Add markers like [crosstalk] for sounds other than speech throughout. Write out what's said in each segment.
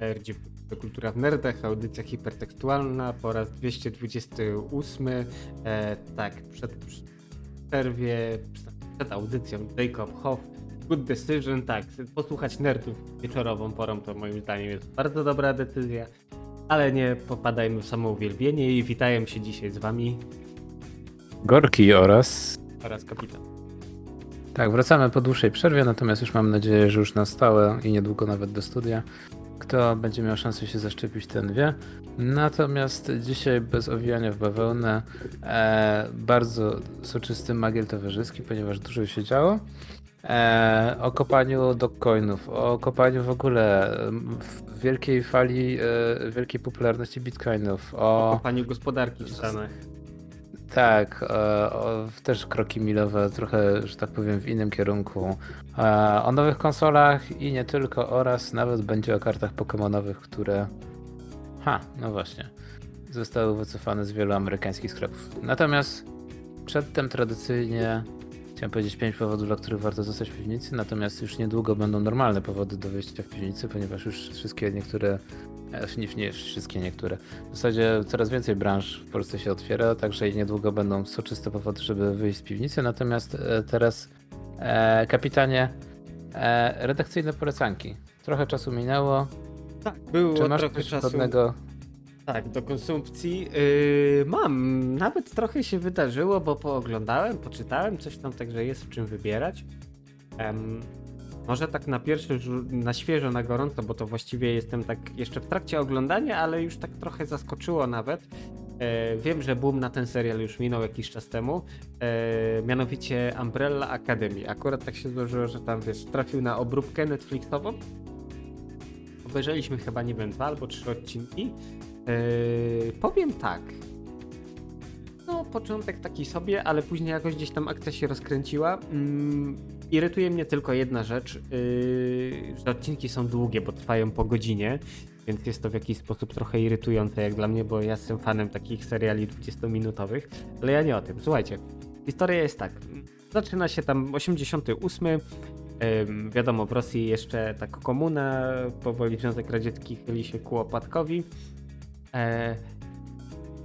RG Kultura w Nerdach, audycja hipertekstualna po raz 228. E, tak, przed przerwie, przed audycją Jacob Hoff, Good Decision, tak, posłuchać nerdów wieczorową porą to moim zdaniem jest bardzo dobra decyzja, ale nie popadajmy w samo uwielbienie i witają się dzisiaj z wami Gorki oraz oraz kapitan. Tak, wracamy po dłuższej przerwie, natomiast już mam nadzieję, że już na stałe i niedługo nawet do studia. Kto będzie miał szansę się zaszczepić, ten wie. Natomiast dzisiaj bez owijania w bawełnę e, bardzo soczysty magiel towarzyski, ponieważ dużo się działo. E, o kopaniu dogcoinów, o kopaniu w ogóle w wielkiej fali, e, wielkiej popularności bitcoinów, o, o kopaniu gospodarki w Stanach. Tak, e, też kroki milowe, trochę, że tak powiem, w innym kierunku. E, o nowych konsolach i nie tylko, oraz nawet będzie o kartach Pokémonowych, które. Ha, no właśnie. Zostały wycofane z wielu amerykańskich sklepów. Natomiast przedtem tradycyjnie chciałem powiedzieć pięć powodów, dla których warto zostać w piwnicy, natomiast już niedługo będą normalne powody do wyjścia w piwnicy, ponieważ już wszystkie niektóre nie, nie wszystkie, niektóre. W zasadzie coraz więcej branż w Polsce się otwiera, także i niedługo będą soczyste powody, żeby wyjść z piwnicy. Natomiast e, teraz, e, kapitanie, e, redakcyjne polecanki. Trochę czasu minęło. Tak, było Czy masz trochę czasu. Tak, do konsumpcji. Yy, mam. Nawet trochę się wydarzyło, bo pooglądałem, poczytałem coś tam, także jest w czym wybierać. Um, może tak na pierwszy, na świeżo, na gorąco, bo to właściwie jestem tak jeszcze w trakcie oglądania, ale już tak trochę zaskoczyło nawet. E, wiem, że boom na ten serial już minął jakiś czas temu. E, mianowicie Umbrella Academy. Akurat tak się złożyło, że tam wiesz, trafił na obróbkę Netflixową. Obejrzeliśmy chyba, nie wiem, dwa albo trzy odcinki. E, powiem tak. Początek taki sobie, ale później jakoś gdzieś tam akcja się rozkręciła. Mm, irytuje mnie tylko jedna rzecz, yy, że odcinki są długie, bo trwają po godzinie, więc jest to w jakiś sposób trochę irytujące jak dla mnie, bo ja jestem fanem takich seriali 20-minutowych, ale ja nie o tym. Słuchajcie, historia jest tak. Zaczyna się tam 88. Yy, wiadomo, w Rosji jeszcze tak komuna, powoli Związek Radziecki chyli się ku opadkowi. Yy,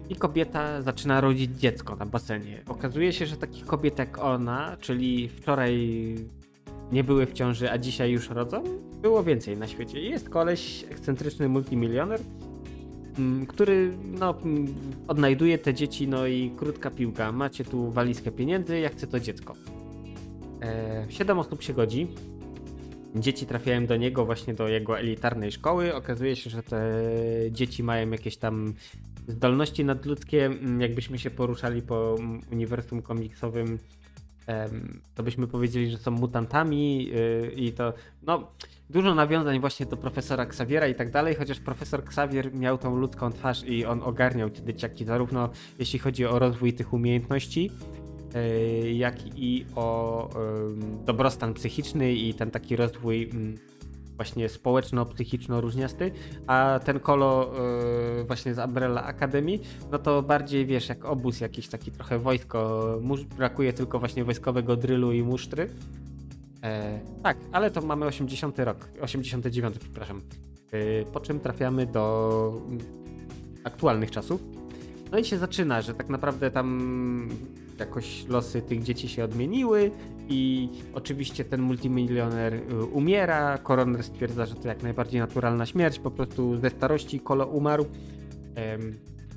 i kobieta zaczyna rodzić dziecko na basenie. Okazuje się, że takich kobiet jak ona, czyli wczoraj nie były w ciąży, a dzisiaj już rodzą, było więcej na świecie. Jest koleś, ekscentryczny multimilioner, mm, który no, mm, odnajduje te dzieci, no i krótka piłka. Macie tu walizkę pieniędzy, ja chcę to dziecko. E, siedem osób się godzi. Dzieci trafiają do niego właśnie do jego elitarnej szkoły. Okazuje się, że te dzieci mają jakieś tam zdolności nadludzkie, mm, jakbyśmy się poruszali po uniwersum komiksowym, to byśmy powiedzieli, że są mutantami y, i to, no, dużo nawiązań właśnie do profesora Xaviera i tak dalej, chociaż profesor Xavier miał tą ludzką twarz i on ogarniał te dzieciaki, zarówno jeśli chodzi o rozwój tych umiejętności, y, jak i o dobrostan psychiczny i ten taki rozwój mm, właśnie społeczno-psychiczno-różniasty, a ten kolo yy, właśnie z Umbrella Academy, no to bardziej wiesz, jak obóz jakiś taki trochę wojsko, brakuje tylko właśnie wojskowego drylu i musztry. E, tak, ale to mamy 80 rok, 89, przepraszam. E, po czym trafiamy do aktualnych czasów. No i się zaczyna, że tak naprawdę tam jakoś losy tych dzieci się odmieniły i oczywiście ten multimilioner y, umiera. Koroner stwierdza, że to jak najbardziej naturalna śmierć, po prostu ze starości kolo umarł.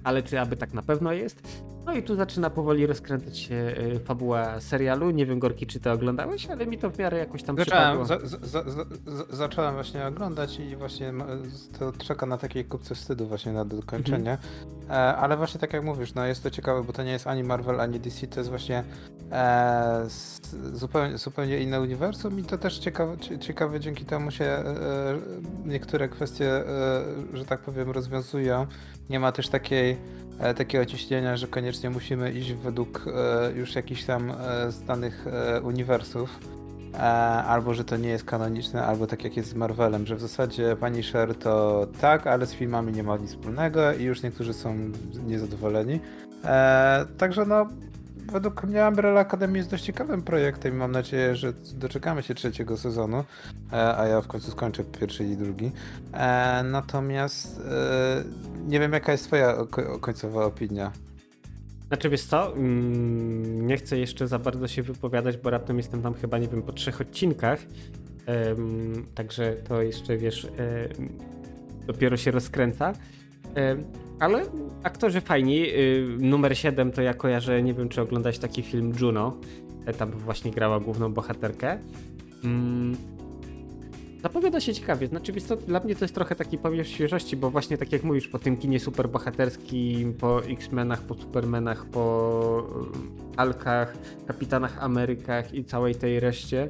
Ale czy aby tak na pewno jest? No i tu zaczyna powoli rozkręcać się y, fabuła serialu. Nie wiem, Gorki, czy ty oglądałeś, ale mi to w miarę jakoś tam zacząłem, za, za, za, zacząłem właśnie oglądać i właśnie to czeka na takiej kupce wstydu właśnie na dokończenie. Mhm. E, ale właśnie tak jak mówisz, no jest to ciekawe, bo to nie jest ani Marvel, ani DC, to jest właśnie e, zupełnie, zupełnie inne uniwersum i to też ciekawe, ciekawe dzięki temu się e, niektóre kwestie, e, że tak powiem, rozwiązują. Nie ma też takiej E, takiego ciśnienia, że koniecznie musimy iść według e, już jakichś tam e, znanych uniwersów, albo że to nie jest kanoniczne, albo tak jak jest z Marvelem, że w zasadzie Punisher to tak, ale z filmami nie ma nic wspólnego i już niektórzy są niezadowoleni. Także no, według mnie Umbrella Academy jest dość ciekawym projektem i mam nadzieję, że doczekamy się trzeciego sezonu, e, a ja w końcu skończę pierwszy i drugi. E, natomiast e, nie wiem, jaka jest twoja końcowa opinia. Znaczy wiesz co, mm, nie chcę jeszcze za bardzo się wypowiadać, bo raptem jestem tam chyba, nie wiem, po trzech odcinkach, także to jeszcze, wiesz, dopiero się rozkręca. Ale aktorzy fajni. Y, numer 7 to ja kojarzę, nie wiem czy oglądać taki film Juno. E, tam właśnie grała główną bohaterkę. Mm. Zapowiada się ciekawie. Znaczy, to, dla mnie to jest trochę taki powiew świeżości, bo właśnie tak jak mówisz, po tym kinie superbohaterskim, po X-Menach, po Supermanach, po Alkach, Kapitanach Amerykach i całej tej reszcie,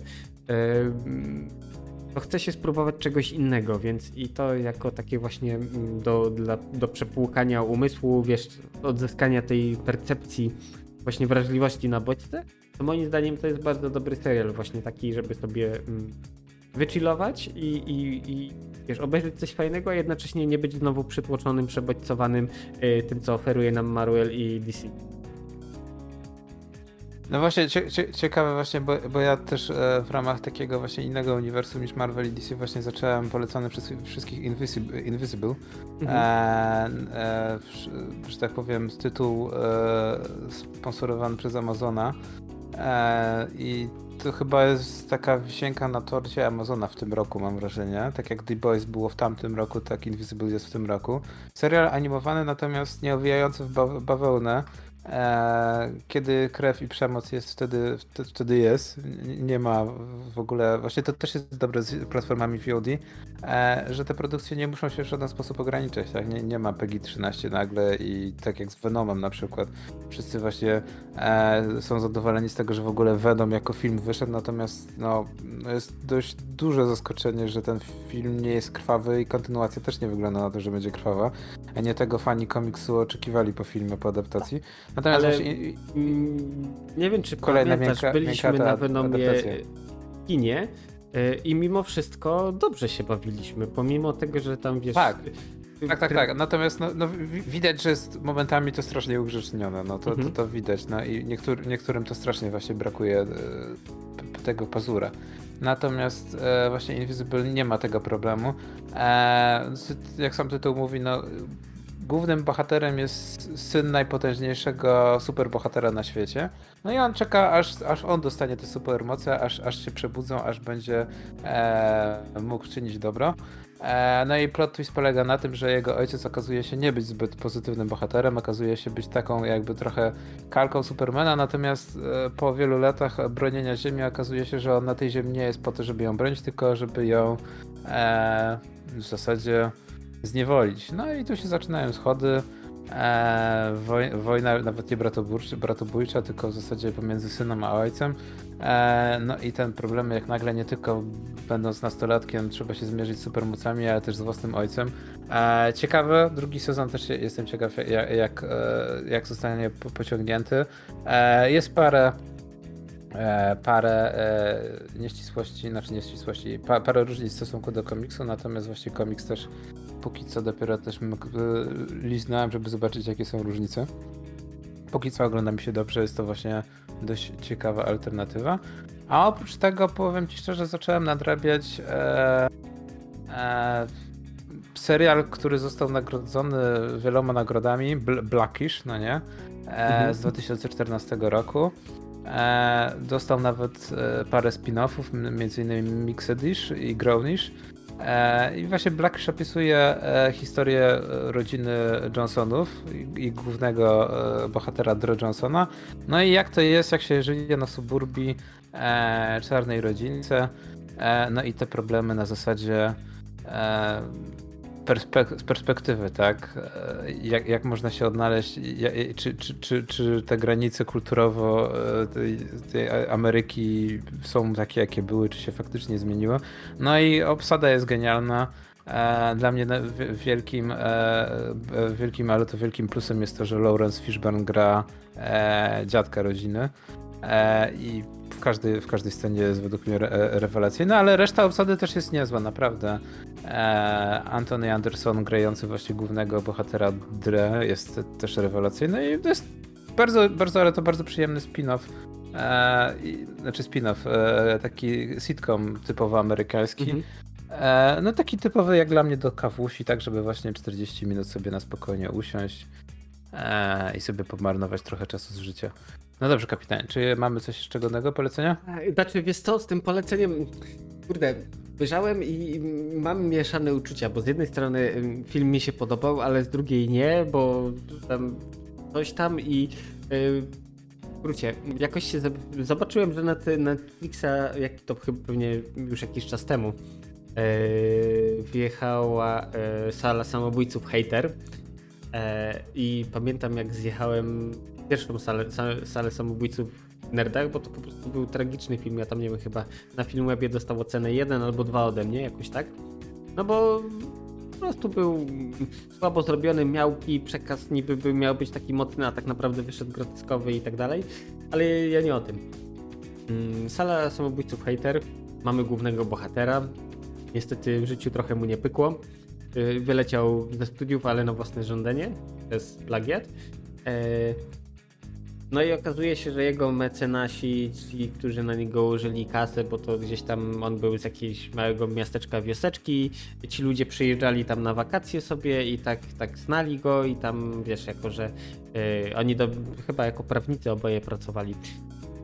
to chce się spróbować czegoś innego, więc i to jako takie właśnie mm, do, dla, do przepłukania umysłu, wiesz, odzyskania tej percepcji właśnie wrażliwości na bodźce, to moim zdaniem to jest bardzo dobry serial, właśnie taki, żeby sobie mm, wychillować i, i, i wiesz, obejrzeć coś fajnego, a jednocześnie nie być znowu przytłoczonym, przebodźcowanym y, tym, co oferuje nam Marvel i DC. No właśnie, cie, cie, ciekawe właśnie, bo, bo ja też e, w ramach takiego właśnie innego uniwersum niż Marvel i DC właśnie zacząłem polecany przez wszystkich Invisible, Invisible mhm. e, e, że tak powiem, z tytułu e, sponsorowany przez Amazona e, i to chyba jest taka wisienka na torcie Amazona w tym roku, mam wrażenie. Tak jak The Boys było w tamtym roku, tak Invisible jest w tym roku. Serial animowany, natomiast nie owijający w bawełnę. E, kiedy krew i przemoc jest wtedy, wtedy jest. Nie ma w ogóle, właśnie to też jest dobre z platformami VOD, e, że te produkcje nie muszą się w żaden sposób ograniczać, tak? Nie, nie ma PEGI 13 nagle i tak jak z Venomem na przykład. Wszyscy właśnie e, są zadowoleni z tego, że w ogóle Venom jako film wyszedł, natomiast no, no jest dość duże zaskoczenie, że ten film nie jest krwawy i kontynuacja też nie wygląda na to, że będzie krwawa. Nie tego fani komiksu oczekiwali po filmie, po adaptacji. Natomiast Ale właśnie, nie wiem, czy pamiętasz, miękka, byliśmy miękka na Venomie w kinie e, i mimo wszystko dobrze się bawiliśmy, pomimo tego, że tam wiesz... Tak. Tak, tak, tak. Natomiast no, no, widać, że jest momentami to strasznie ugrzecznione. No to, mhm. to, to, widać. No i niektóry, niektórym to strasznie właśnie brakuje e, tego pazura. Natomiast e, właśnie Invisible nie ma tego problemu. E, jak sam tytuł mówi, no głównym bohaterem jest syn najpotężniejszego superbohatera na świecie. No i on czeka, aż, aż on dostanie te supermoce, aż, aż się przebudzą, aż będzie e, mógł czynić dobro. E, no i plot twist polega na tym, że jego ojciec okazuje się nie być zbyt pozytywnym bohaterem, okazuje się być taką jakby trochę kalką Supermana, natomiast e, po wielu latach bronienia Ziemi okazuje się, że on na tej Ziemi nie jest po to, żeby ją bronić, tylko żeby ją e, w zasadzie zniewolić. No i tu się zaczynają schody. E, woj, wojna nawet nie bratobójcza, tylko w zasadzie pomiędzy synem a ojcem. E, no i ten problem, jak nagle nie tylko będąc nastolatkiem trzeba się zmierzyć z supermocami, ale też z własnym ojcem. E, ciekawe, drugi sezon też jestem ciekaw jak, jak, jak zostanie pociągnięty. Jest parę parę e, nieścisłości, znaczy nieścisłości, pa, parę różnic w stosunku do komiksu, natomiast właśnie komiks też póki co dopiero też liznąłem, żeby zobaczyć jakie są różnice. Póki co ogląda mi się dobrze, jest to właśnie dość ciekawa alternatywa. A oprócz tego powiem Ci szczerze, zacząłem nadrabiać e, e, serial, który został nagrodzony wieloma nagrodami, Blackish, no nie, e, mhm. z 2014 roku. E, dostał nawet e, parę spin-offów, m.in. Mixed Dish i Grownish. E, I właśnie Blackish opisuje e, historię e, rodziny Johnsonów i, i głównego bohatera Dro Johnsona. No i jak to jest, jak się żyje na suburbii czarnej rodzince. No i te problemy na zasadzie perspek z perspektywy, tak? E, jak, jak można się odnaleźć, czy, czy, czy, czy te granice kulturowo e, tej, tej, Ameryki są takie, jakie były, czy się faktycznie zmieniło. No i obsada jest genialna. E, dla mnie wielkim, wielkim, ale to wielkim plusem jest to, że Lawrence Fishburne gra dziadka rodziny i w każdej, w każdej scenie jest według mnie re, rewelacyjna, ale reszta obsady też jest niezła, naprawdę. E, Anthony Anderson grający właśnie głównego bohatera Dre jest też rewelacyjny i to jest bardzo, bardzo, ale to bardzo przyjemny spin-off. E, znaczy spin-off, e, taki sitcom typowo amerykański. Mhm. E, no taki typowy jak dla mnie do kawusi, tak żeby właśnie 40 minut sobie na spokojnie usiąść e, i sobie pomarnować trochę czasu z życia. No dobrze, kapitanie, czy mamy coś jeszcze godnego polecenia? Znaczy, wiesz co, z tym poleceniem, kurde, wyjrzałem i mam mieszane uczucia, bo z jednej strony film mi się podobał, ale z drugiej nie, bo tam coś tam i yy, wrócie, jakoś się zobaczyłem, że na Netflixa, jak to chyba pewnie już jakiś czas temu, yy, wjechała yy, sala samobójców Hater yy, i pamiętam jak zjechałem pierwszą salę, salę, samobójców w Nerdach, bo to po prostu był tragiczny film. Ja tam nie wiem, chyba na Filmwebie dostał ocenę 1 albo 2 ode mnie, jakoś tak. No bo po prostu był słabo zrobiony, miałki, przekaz niby by miał być taki mocny, a tak naprawdę wyszedł groteskowy i tak dalej. Ale ja nie o tym. Mm, sala samobójców hater. Mamy głównego bohatera. Niestety w życiu trochę mu nie pykło. Y, wyleciał ze studiów, ale na własne żądanie. To jest plagiat. E, no i okazuje się, że jego mecenasi, ci, którzy na niego użyli kasę, bo to gdzieś tam on był z jakiegoś małego miasteczka, wioseczki, ci ludzie przyjeżdżali tam na wakacje sobie i tak, tak znali go i tam, wiesz, jako że yy, oni do, chyba jako prawnicy oboje pracowali.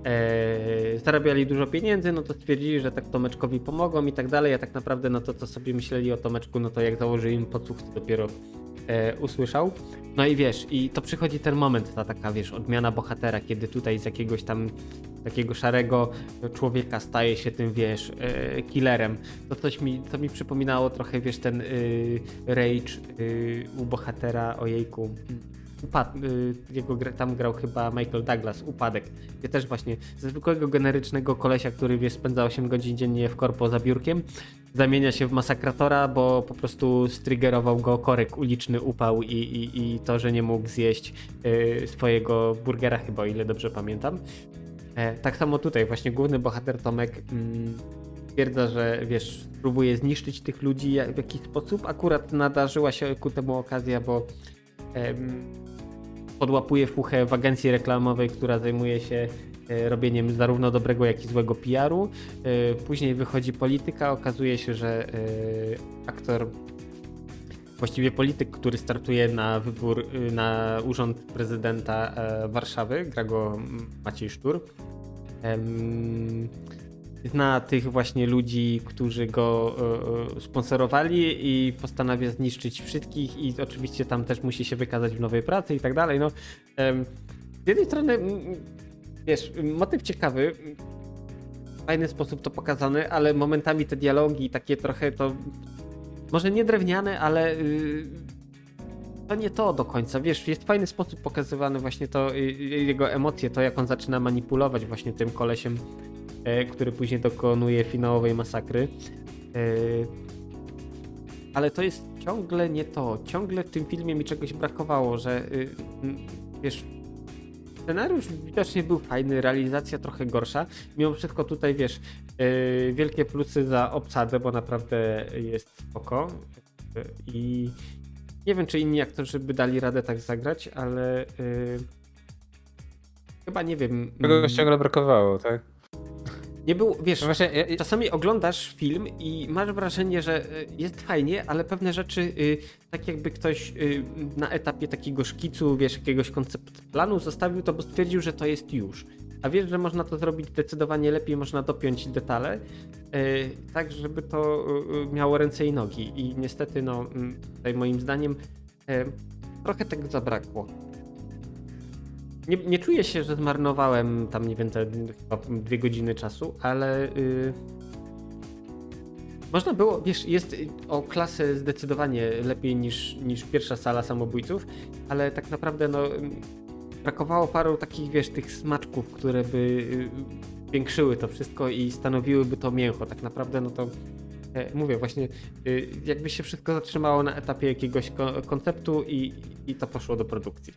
Yy, zarabiali dużo pieniędzy, no to stwierdzili, że tak Tomeczkowi pomogą i tak dalej, a tak naprawdę no to co sobie myśleli o Tomeczku, no to jak założyli im podsłuch, to dopiero e, usłyszał. No i wiesz, i to przychodzi ten moment, ta taka, wiesz, odmiana bohatera, kiedy tutaj z jakiegoś tam takiego szarego człowieka staje się tym, wiesz, e, killerem. To coś mi, to mi przypominało trochę, wiesz, ten y, rage y, u bohatera, ojejku, upad, y, jego tam grał chyba Michael Douglas, Upadek, gdzie też właśnie ze zwykłego generycznego kolesia, który wiesz, spędza 8 godzin dziennie w korpo za biurkiem, zamienia się w masakratora, bo po prostu striggerował go korek uliczny upał i, i, i to, że nie mógł zjeść y, swojego burgera chyba, o ile dobrze pamiętam. E, tak samo tutaj właśnie główny bohater Tomek mm, stwierdza, że wiesz, próbuje zniszczyć tych ludzi w jakiś sposób. Akurat nadarzyła się ku temu okazja, bo podłapuje fuchę w agencji reklamowej, która zajmuje się e, robieniem zarówno dobrego, jak i złego PR-u. E, później wychodzi polityka, okazuje się, że e, aktor, właściwie polityk, który startuje na wybór, na urząd prezydenta Warszawy, gra go Maciej Sztur zna tych właśnie ludzi, którzy go e, e, sponsorowali i postanawia zniszczyć wszystkich i oczywiście tam też musi się wykazać w nowej pracy i tak dalej. No, z jednej strony, wiesz, motyw ciekawy, w fajny sposób to pokazane, ale momentami te dialogi takie trochę to może nie drewniane, ale y, to nie to do końca. Wiesz, jest fajny sposób pokazywany właśnie to, y, y, jego emocje, to jak on zaczyna manipulować właśnie tym kolesiem który później dokonuje finałowej masakry. E, ale to jest ciągle nie to. Ciągle w tym filmie mi czegoś brakowało, że y, wiesz, scenariusz widocznie był fajny, realizacja trochę gorsza. Mimo wszystko tutaj, wiesz, e, wielkie plusy za obsadę, bo naprawdę jest spoko. I nie wiem, czy inni aktorzy by dali radę tak zagrać, ale chyba nie wiem. Czegoś ciągle brakowało, tak? Nie był, wiesz, no właśnie, czasami oglądasz film i masz wrażenie, że y, jest fajnie, ale pewne rzeczy, y, tak jakby ktoś y, na etapie takiego szkicu, wiesz, jakiegoś koncept planu zostawił to, bo stwierdził, że to jest już. A wiesz, że można to zrobić zdecydowanie lepiej, można dopiąć detale, tak żeby to miało ręce i nogi. I niestety, no, tutaj moim zdaniem trochę tego zabrakło nie, nie czuję się, że zmarnowałem tam, nie wiem, te chyba dwie godziny czasu, ale yy, można było, wiesz, jest o klasę zdecydowanie lepiej niż, niż pierwsza sala samobójców, ale tak naprawdę no, brakowało paru takich, wiesz, tych smaczków, które by yy, większyły to wszystko i stanowiłyby to mięcho. Tak naprawdę, no to e, mówię właśnie, yy, jakby się wszystko zatrzymało na etapie jakiegoś ko konceptu i, i to poszło do produkcji.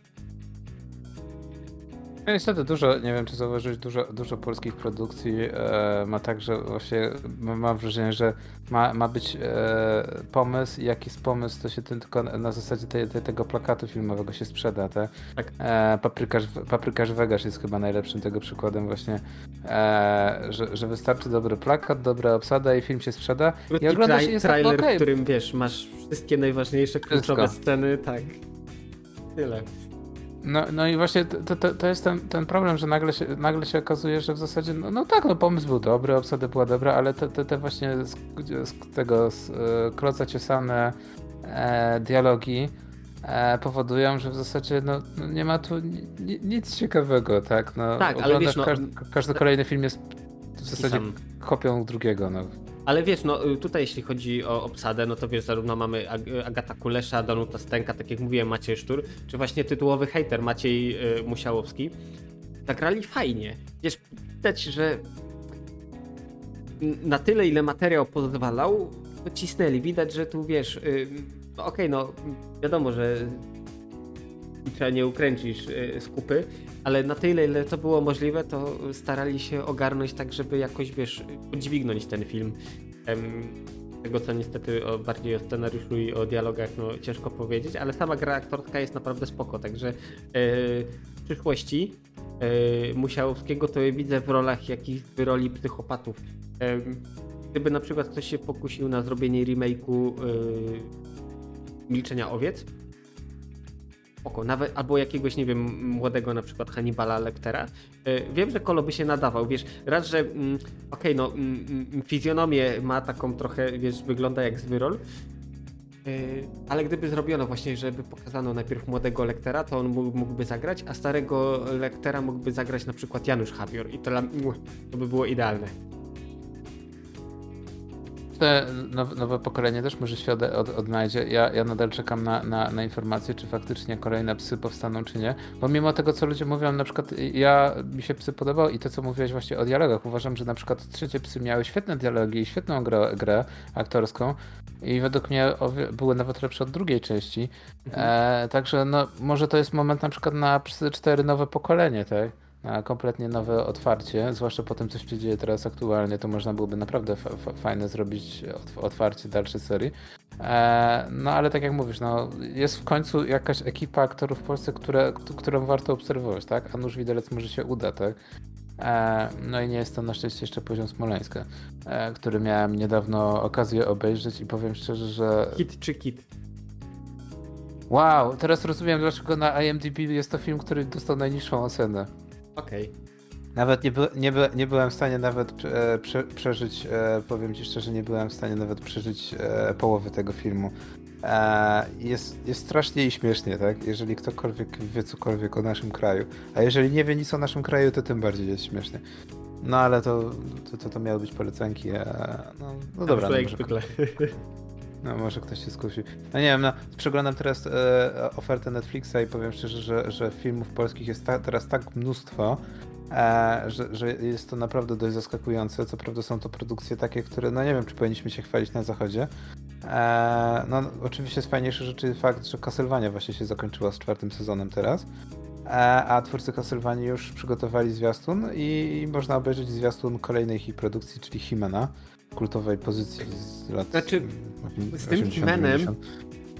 No niestety dużo, nie wiem czy zauważyłeś, dużo, dużo polskich produkcji e, ma tak, że właśnie mam wrażenie, że ma, ma być e, pomysł i jaki jest pomysł, to się tylko na zasadzie te, te, tego plakatu filmowego się sprzeda, te, Tak. e, paprykarz, paprykarz Vegas jest chyba najlepszym tego przykładem właśnie, e, że, że wystarczy dobry plakat, dobra obsada i film się sprzeda i ogląda się jest trailer, w którym wiesz, masz wszystkie najważniejsze, kluczowe Wszystko. sceny, tak. Tyle. No, no i właśnie to, to, to jest ten, ten problem, że nagle się, nagle się okazuje, że w zasadzie, no, no tak, no pomysł był dobry, obsada była dobra, ale te, te, te właśnie z, z tego z, e, ciosane e, dialogi e, powodują, że w zasadzie no, no nie ma tu ni, ni, nic ciekawego, tak? No, Tak, ale wiesz, no- każdy, każdy kolejny film jest w zasadzie sam. kopią drugiego, no. Ale wiesz, no y, tutaj jeśli chodzi o obsadę, no to wiesz, zarówno mamy Ag- Agata Kulesza, Danuta Stenka, tak jak mówiłem, Maciej Sztur, czy właśnie tytułowy hater Maciej y, Musiałowski. Zagrali fajnie. Wiesz, widać, że na tyle, ile materiał pozwalał, cisnęli. Widać, że tu wiesz, y, no okej, no wiadomo, że trzeba nie ukręcisz y, z kupy, ale na tyle, ile to było możliwe, to starali się ogarnąć tak, żeby jakoś, wiesz, podźwignąć ten film. Tego, co niestety o, bardziej o scenariuszu i o dialogach, no ciężko powiedzieć, ale sama gra aktorska jest naprawdę spoko, także e, w przyszłości e, Musiałowskiego to widzę w rolach jakichś w roli psychopatów. Gdyby na przykład ktoś się pokusił na zrobienie remake'u e, Milczenia Owiec, spoko, nawet, albo jakiegoś, nie wiem, młodego na przykład Hannibala Lectera. E, Wiem, że Kolo by się nadawał, wiesz, raz, że mm, okej, no mm, mm, fizjonomię ma taką trochę, wiesz, wygląda jak zwyrol, e, ale gdyby zrobiono właśnie, żeby pokazano najpierw młodego Lectera, to on mógł- mógłby zagrać, a starego Lectera mógłby zagrać na przykład Janusz Habior i to, to by było idealne. Te nowe, pokolenie też może się od, od, odnajdzie. Ja, ja nadal czekam na, na, na informacje, czy faktycznie kolejne psy powstaną, czy nie. Bo mimo tego, co ludzie mówią, na przykład ja mi się psy podobały i to, co mówiłeś właśnie o dialogach. Uważam, że na przykład trzecie psy miały świetne dialogi i świetną grę, grę aktorską. I według mnie były nawet lepsze od drugiej części. E, także no, może to jest moment na przykład na psy 4 nowe pokolenie, tak? Kompletnie nowe otwarcie, zwłaszcza po tym, co się dzieje teraz aktualnie, to można byłoby naprawdę fa- fa- fajne zrobić otw- otwarcie dalszej serii. E, no ale tak jak mówisz, no, jest w końcu jakaś ekipa aktorów w Polsce, które, którą warto obserwować, tak? A nuż widelec może się uda, tak? E, no i nie jest to na szczęście jeszcze poziom Smoleńska, e, który miałem niedawno okazję obejrzeć i powiem szczerze, że Kit czy kit? wow, teraz rozumiem dlaczego na IMDb jest to film, który dostał najniższą ocenę. Okej. Nawet nie, by, nie, by, nie byłem w stanie nawet e, prze, przeżyć, e, powiem ci szczerze, nie byłem w stanie nawet przeżyć e, połowy tego filmu. E, jest, jest strasznie i śmiesznie, tak? Jeżeli ktokolwiek wie cokolwiek o naszym kraju. A jeżeli nie wie nic o naszym kraju, to tym bardziej jest śmiesznie. No ale to, to, to, to miały być polecenki. E, no, no dobra, no jak może, zwykle. [laughs] no może ktoś się skusi. No nie wiem, no przeglądam teraz e, ofertę Netflixa i powiem szczerze, że, że filmów polskich jest ta, teraz tak mnóstwo, e, że, że jest to naprawdę dość zaskakujące. Co prawda są to produkcje takie, które, no nie wiem, czy powinniśmy się chwalić na zachodzie. E, no oczywiście jest fajniejszy rzeczy fakt, że Castlevania właśnie się zakończyła z czwartym sezonem teraz. E, a twórcy Castlevanii już przygotowali zwiastun i, i można obejrzeć zwiastun kolejnej ich produkcji, czyli Himena, kultowej pozycji z lat Znaczy, z tym 80, He-Manem 90.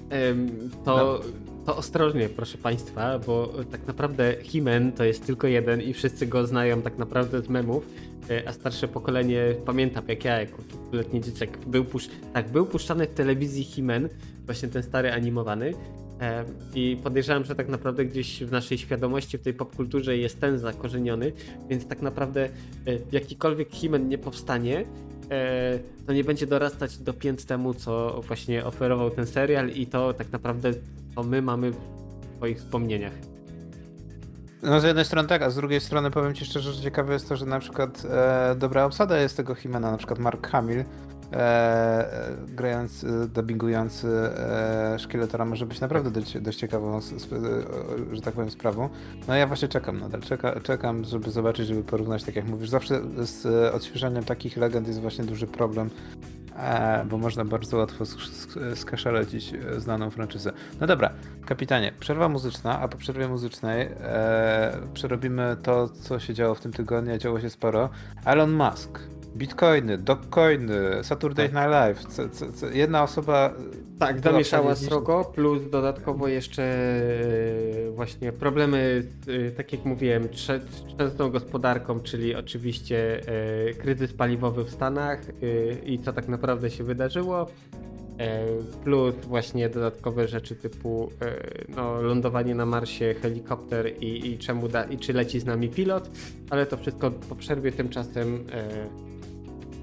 Em, to, to ostrożnie, proszę Państwa, bo tak naprawdę He-Man to jest tylko jeden i wszyscy go znają tak naprawdę z memów, e, a starsze pokolenie pamiętam jak ja, jako letni dzieciak, był, pusz... tak, był puszczany w telewizji He-Man, właśnie ten stary animowany em, i podejrzewam, że tak naprawdę gdzieś w naszej świadomości, w tej popkulturze jest ten zakorzeniony, więc tak naprawdę e, jakikolwiek He-Man nie powstanie, e, to nie będzie dorastać do pięt temu, co właśnie oferował ten serial i to tak naprawdę to my mamy w swoich wspomnieniach. No z jednej strony tak, a z drugiej strony powiem ci szczerze, że ciekawe jest to, że na przykład e, dobra obsada jest tego Himena, na przykład Mark Hamill, e, e, grając, e, dubbingujący e, Szkieletora może być naprawdę dość, dość ciekawą, e, że tak powiem, sprawą. No ja właśnie czekam nadal, Czeka, czekam, żeby zobaczyć, żeby porównać, tak jak mówisz, zawsze z odświeżaniem takich legend jest właśnie duży problem, bo można bardzo łatwo skaszalecić znaną franczyzę. No dobra, kapitanie, przerwa muzyczna, a po przerwie muzycznej e, przerobimy to, co się działo w tym tygodniu, działo się sporo. Elon Musk Bitcoiny, Dogecoiny, Saturday tak. Night Live. C, c, c, jedna osoba. Tak, zamieszała srogo, plus dodatkowo jeszcze e, właśnie problemy, e, tak jak mówiłem, częstą gospodarką, czyli oczywiście e, kryzys paliwowy w Stanach i co tak naprawdę się wydarzyło. Plus właśnie dodatkowe rzeczy typu no, lądowanie na Marsie, helikopter i, i czemu da, i czy leci z nami pilot, ale to wszystko po przerwie tymczasem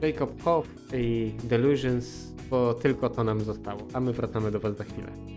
Jacob Hoff i Delusions, bo tylko to nam zostało, a my wracamy do Was za chwilę.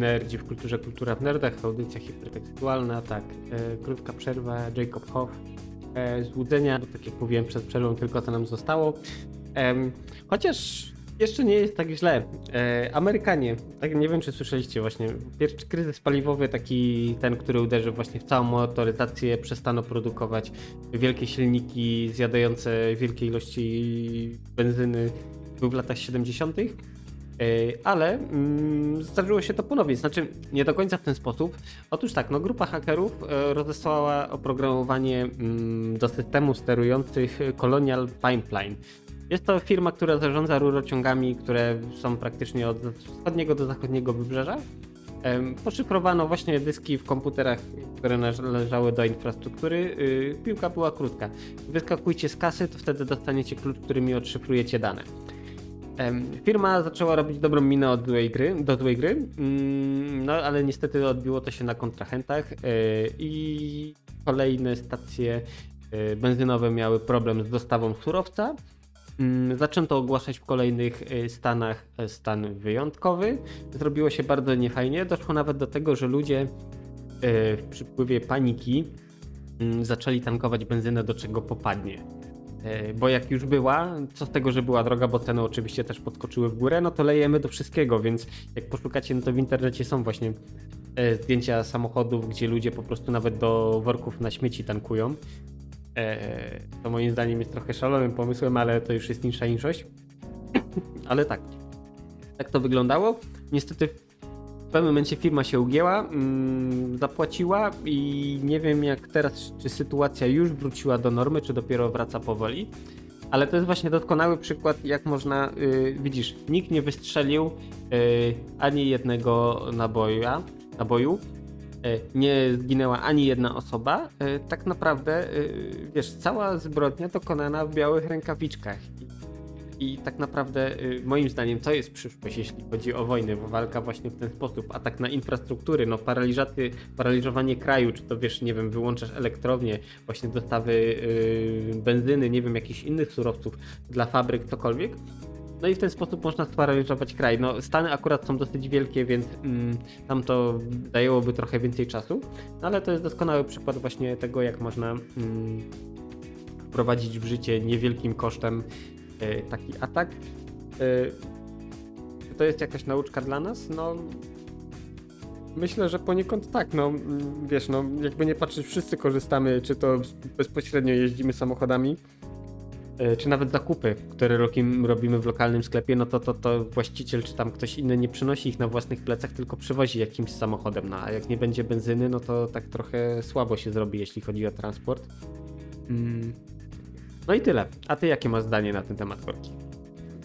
Nerdzi w kulturze, kultura w nerdach, audycja hipertekstualna, tak, e, krótka przerwa, Jacob Hoff, e, złudzenia, bo tak jak mówiłem przed przerwą, tylko to nam zostało. E, chociaż jeszcze nie jest tak źle. E, Amerykanie, tak nie wiem czy słyszeliście właśnie, pierwszy kryzys paliwowy, taki ten, który uderzył właśnie w całą motoryzację, przestano produkować wielkie silniki zjadające wielkie ilości benzyny, był w latach 70. Ale mm, zdarzyło się to ponownie, znaczy nie do końca w ten sposób. Otóż tak, no, grupa hakerów e, rozesłała oprogramowanie mm, do systemu sterujących Colonial Pipeline. Jest to firma, która zarządza rurociągami, które są praktycznie od wschodniego do zachodniego wybrzeża. Poszyfrowano właśnie dyski w komputerach, które należały do infrastruktury. Y, piłka była krótka. Wyskakujcie z kasy, to wtedy dostaniecie klucz, którymi odszyfrujecie dane. Firma zaczęła robić dobrą minę od złej gry, do złej gry, mm, no ale niestety odbiło to się na kontrahentach e, i kolejne stacje e, benzynowe miały problem z dostawą surowca. Mm, zaczęto ogłaszać w kolejnych e, stanach stan wyjątkowy. Zrobiło się bardzo niefajnie. Doszło nawet do tego, że ludzie w przypływie paniki mm, zaczęli tankować benzynę do czego popadnie. E, bo jak już była, co z tego, że była droga, bo ceny oczywiście też podskoczyły w górę, no to lejemy do wszystkiego, więc jak poszukacie, no to w internecie są właśnie e, zdjęcia samochodów, gdzie ludzie po prostu nawet do worków na śmieci tankują. E, to moim zdaniem jest trochę szalonym pomysłem, ale to już jest niższa inszość. [coughs] ale tak. Tak to wyglądało. Niestety pewnym momencie firma się ugięła, mm, zapłaciła i nie wiem jak teraz, czy sytuacja już wróciła do normy, czy dopiero wraca powoli. Ale to jest właśnie doskonały przykład, jak można, yy, widzisz, nikt nie wystrzelił yy, ani jednego naboja, naboju, yy, nie zginęła ani jedna osoba. Y, tak naprawdę, y, wiesz, cała zbrodnia dokonana w białych rękawiczkach. I tak naprawdę, y, moim zdaniem, to jest przyszłość, jeśli chodzi o wojnę, bo walka właśnie w ten sposób, atak na infrastruktury, no paraliżaty, paraliżowanie kraju, czy to wiesz, nie wiem, wyłączasz elektrownię, właśnie dostawy yy, benzyny, nie wiem, jakichś innych surowców dla fabryk, cokolwiek. No i w ten sposób można sparaliżować kraj. No, Stany akurat są dosyć wielkie, więc mm, tam to zajęłoby trochę więcej czasu, no, ale to jest doskonały przykład właśnie tego, jak można mm, wprowadzić w życie niewielkim kosztem taki atak. E, to jest jakaś nauczka dla nas? No. Myślę, że poniekąd tak, no wiesz, no jakby nie patrzeć, wszyscy korzystamy, czy to bezpośrednio jeździmy samochodami, e, czy nawet zakupy, które robimy w lokalnym sklepie, no to, to, to właściciel czy tam ktoś inny nie przynosi ich na własnych plecach, tylko przywozi jakimś samochodem. No a jak nie będzie benzyny, no to tak trochę słabo się zrobi, jeśli chodzi o transport. Mm. No i tyle. A ty jakie masz zdanie na ten temat, Korki?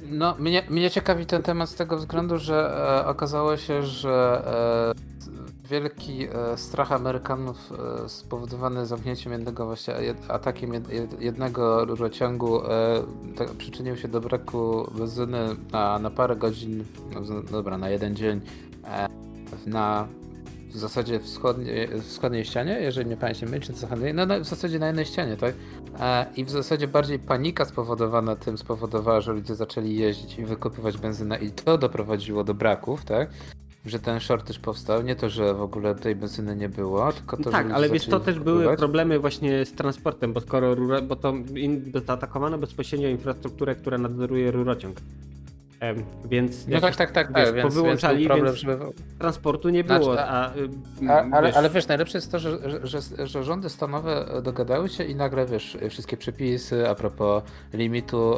No, mnie, mnie ciekawi ten temat z tego względu, że e, okazało się, że e, wielki e, strach Amerykanów e, spowodowany zamknięciem jednego właśnie jed, atakiem jed, jednego rurociągu e, to, przyczynił się do braku benzyny na, na parę godzin, no, dobra, na jeden dzień e, na w zasadzie wschodniej, wschodniej ścianie, jeżeli nie myli, czy zachodniej, no, no w zasadzie na jednej ścianie, tak? I w zasadzie bardziej panika spowodowana tym spowodowała, że ludzie zaczęli jeździć i wykupywać benzynę i to doprowadziło do braków, tak? Że ten shortage powstał, nie to, że w ogóle tej benzyny nie było, tylko to, Tak, ale wiesz, to też były problemy właśnie z transportem, bo skoro rura, bo to in, zaatakowano bezpośrednio infrastrukturę, która nadzoruje rurociąg. Więc no tak, tak, tak, wiesz, tak, powyłączali, więc, problem, żeby... transportu nie było. Znaczy, a, a, ale, wiesz... ale wiesz, najlepsze jest to, że, że, że, że, rządy stanowe dogadały się i nagle wiesz, wszystkie przepisy a propos limitu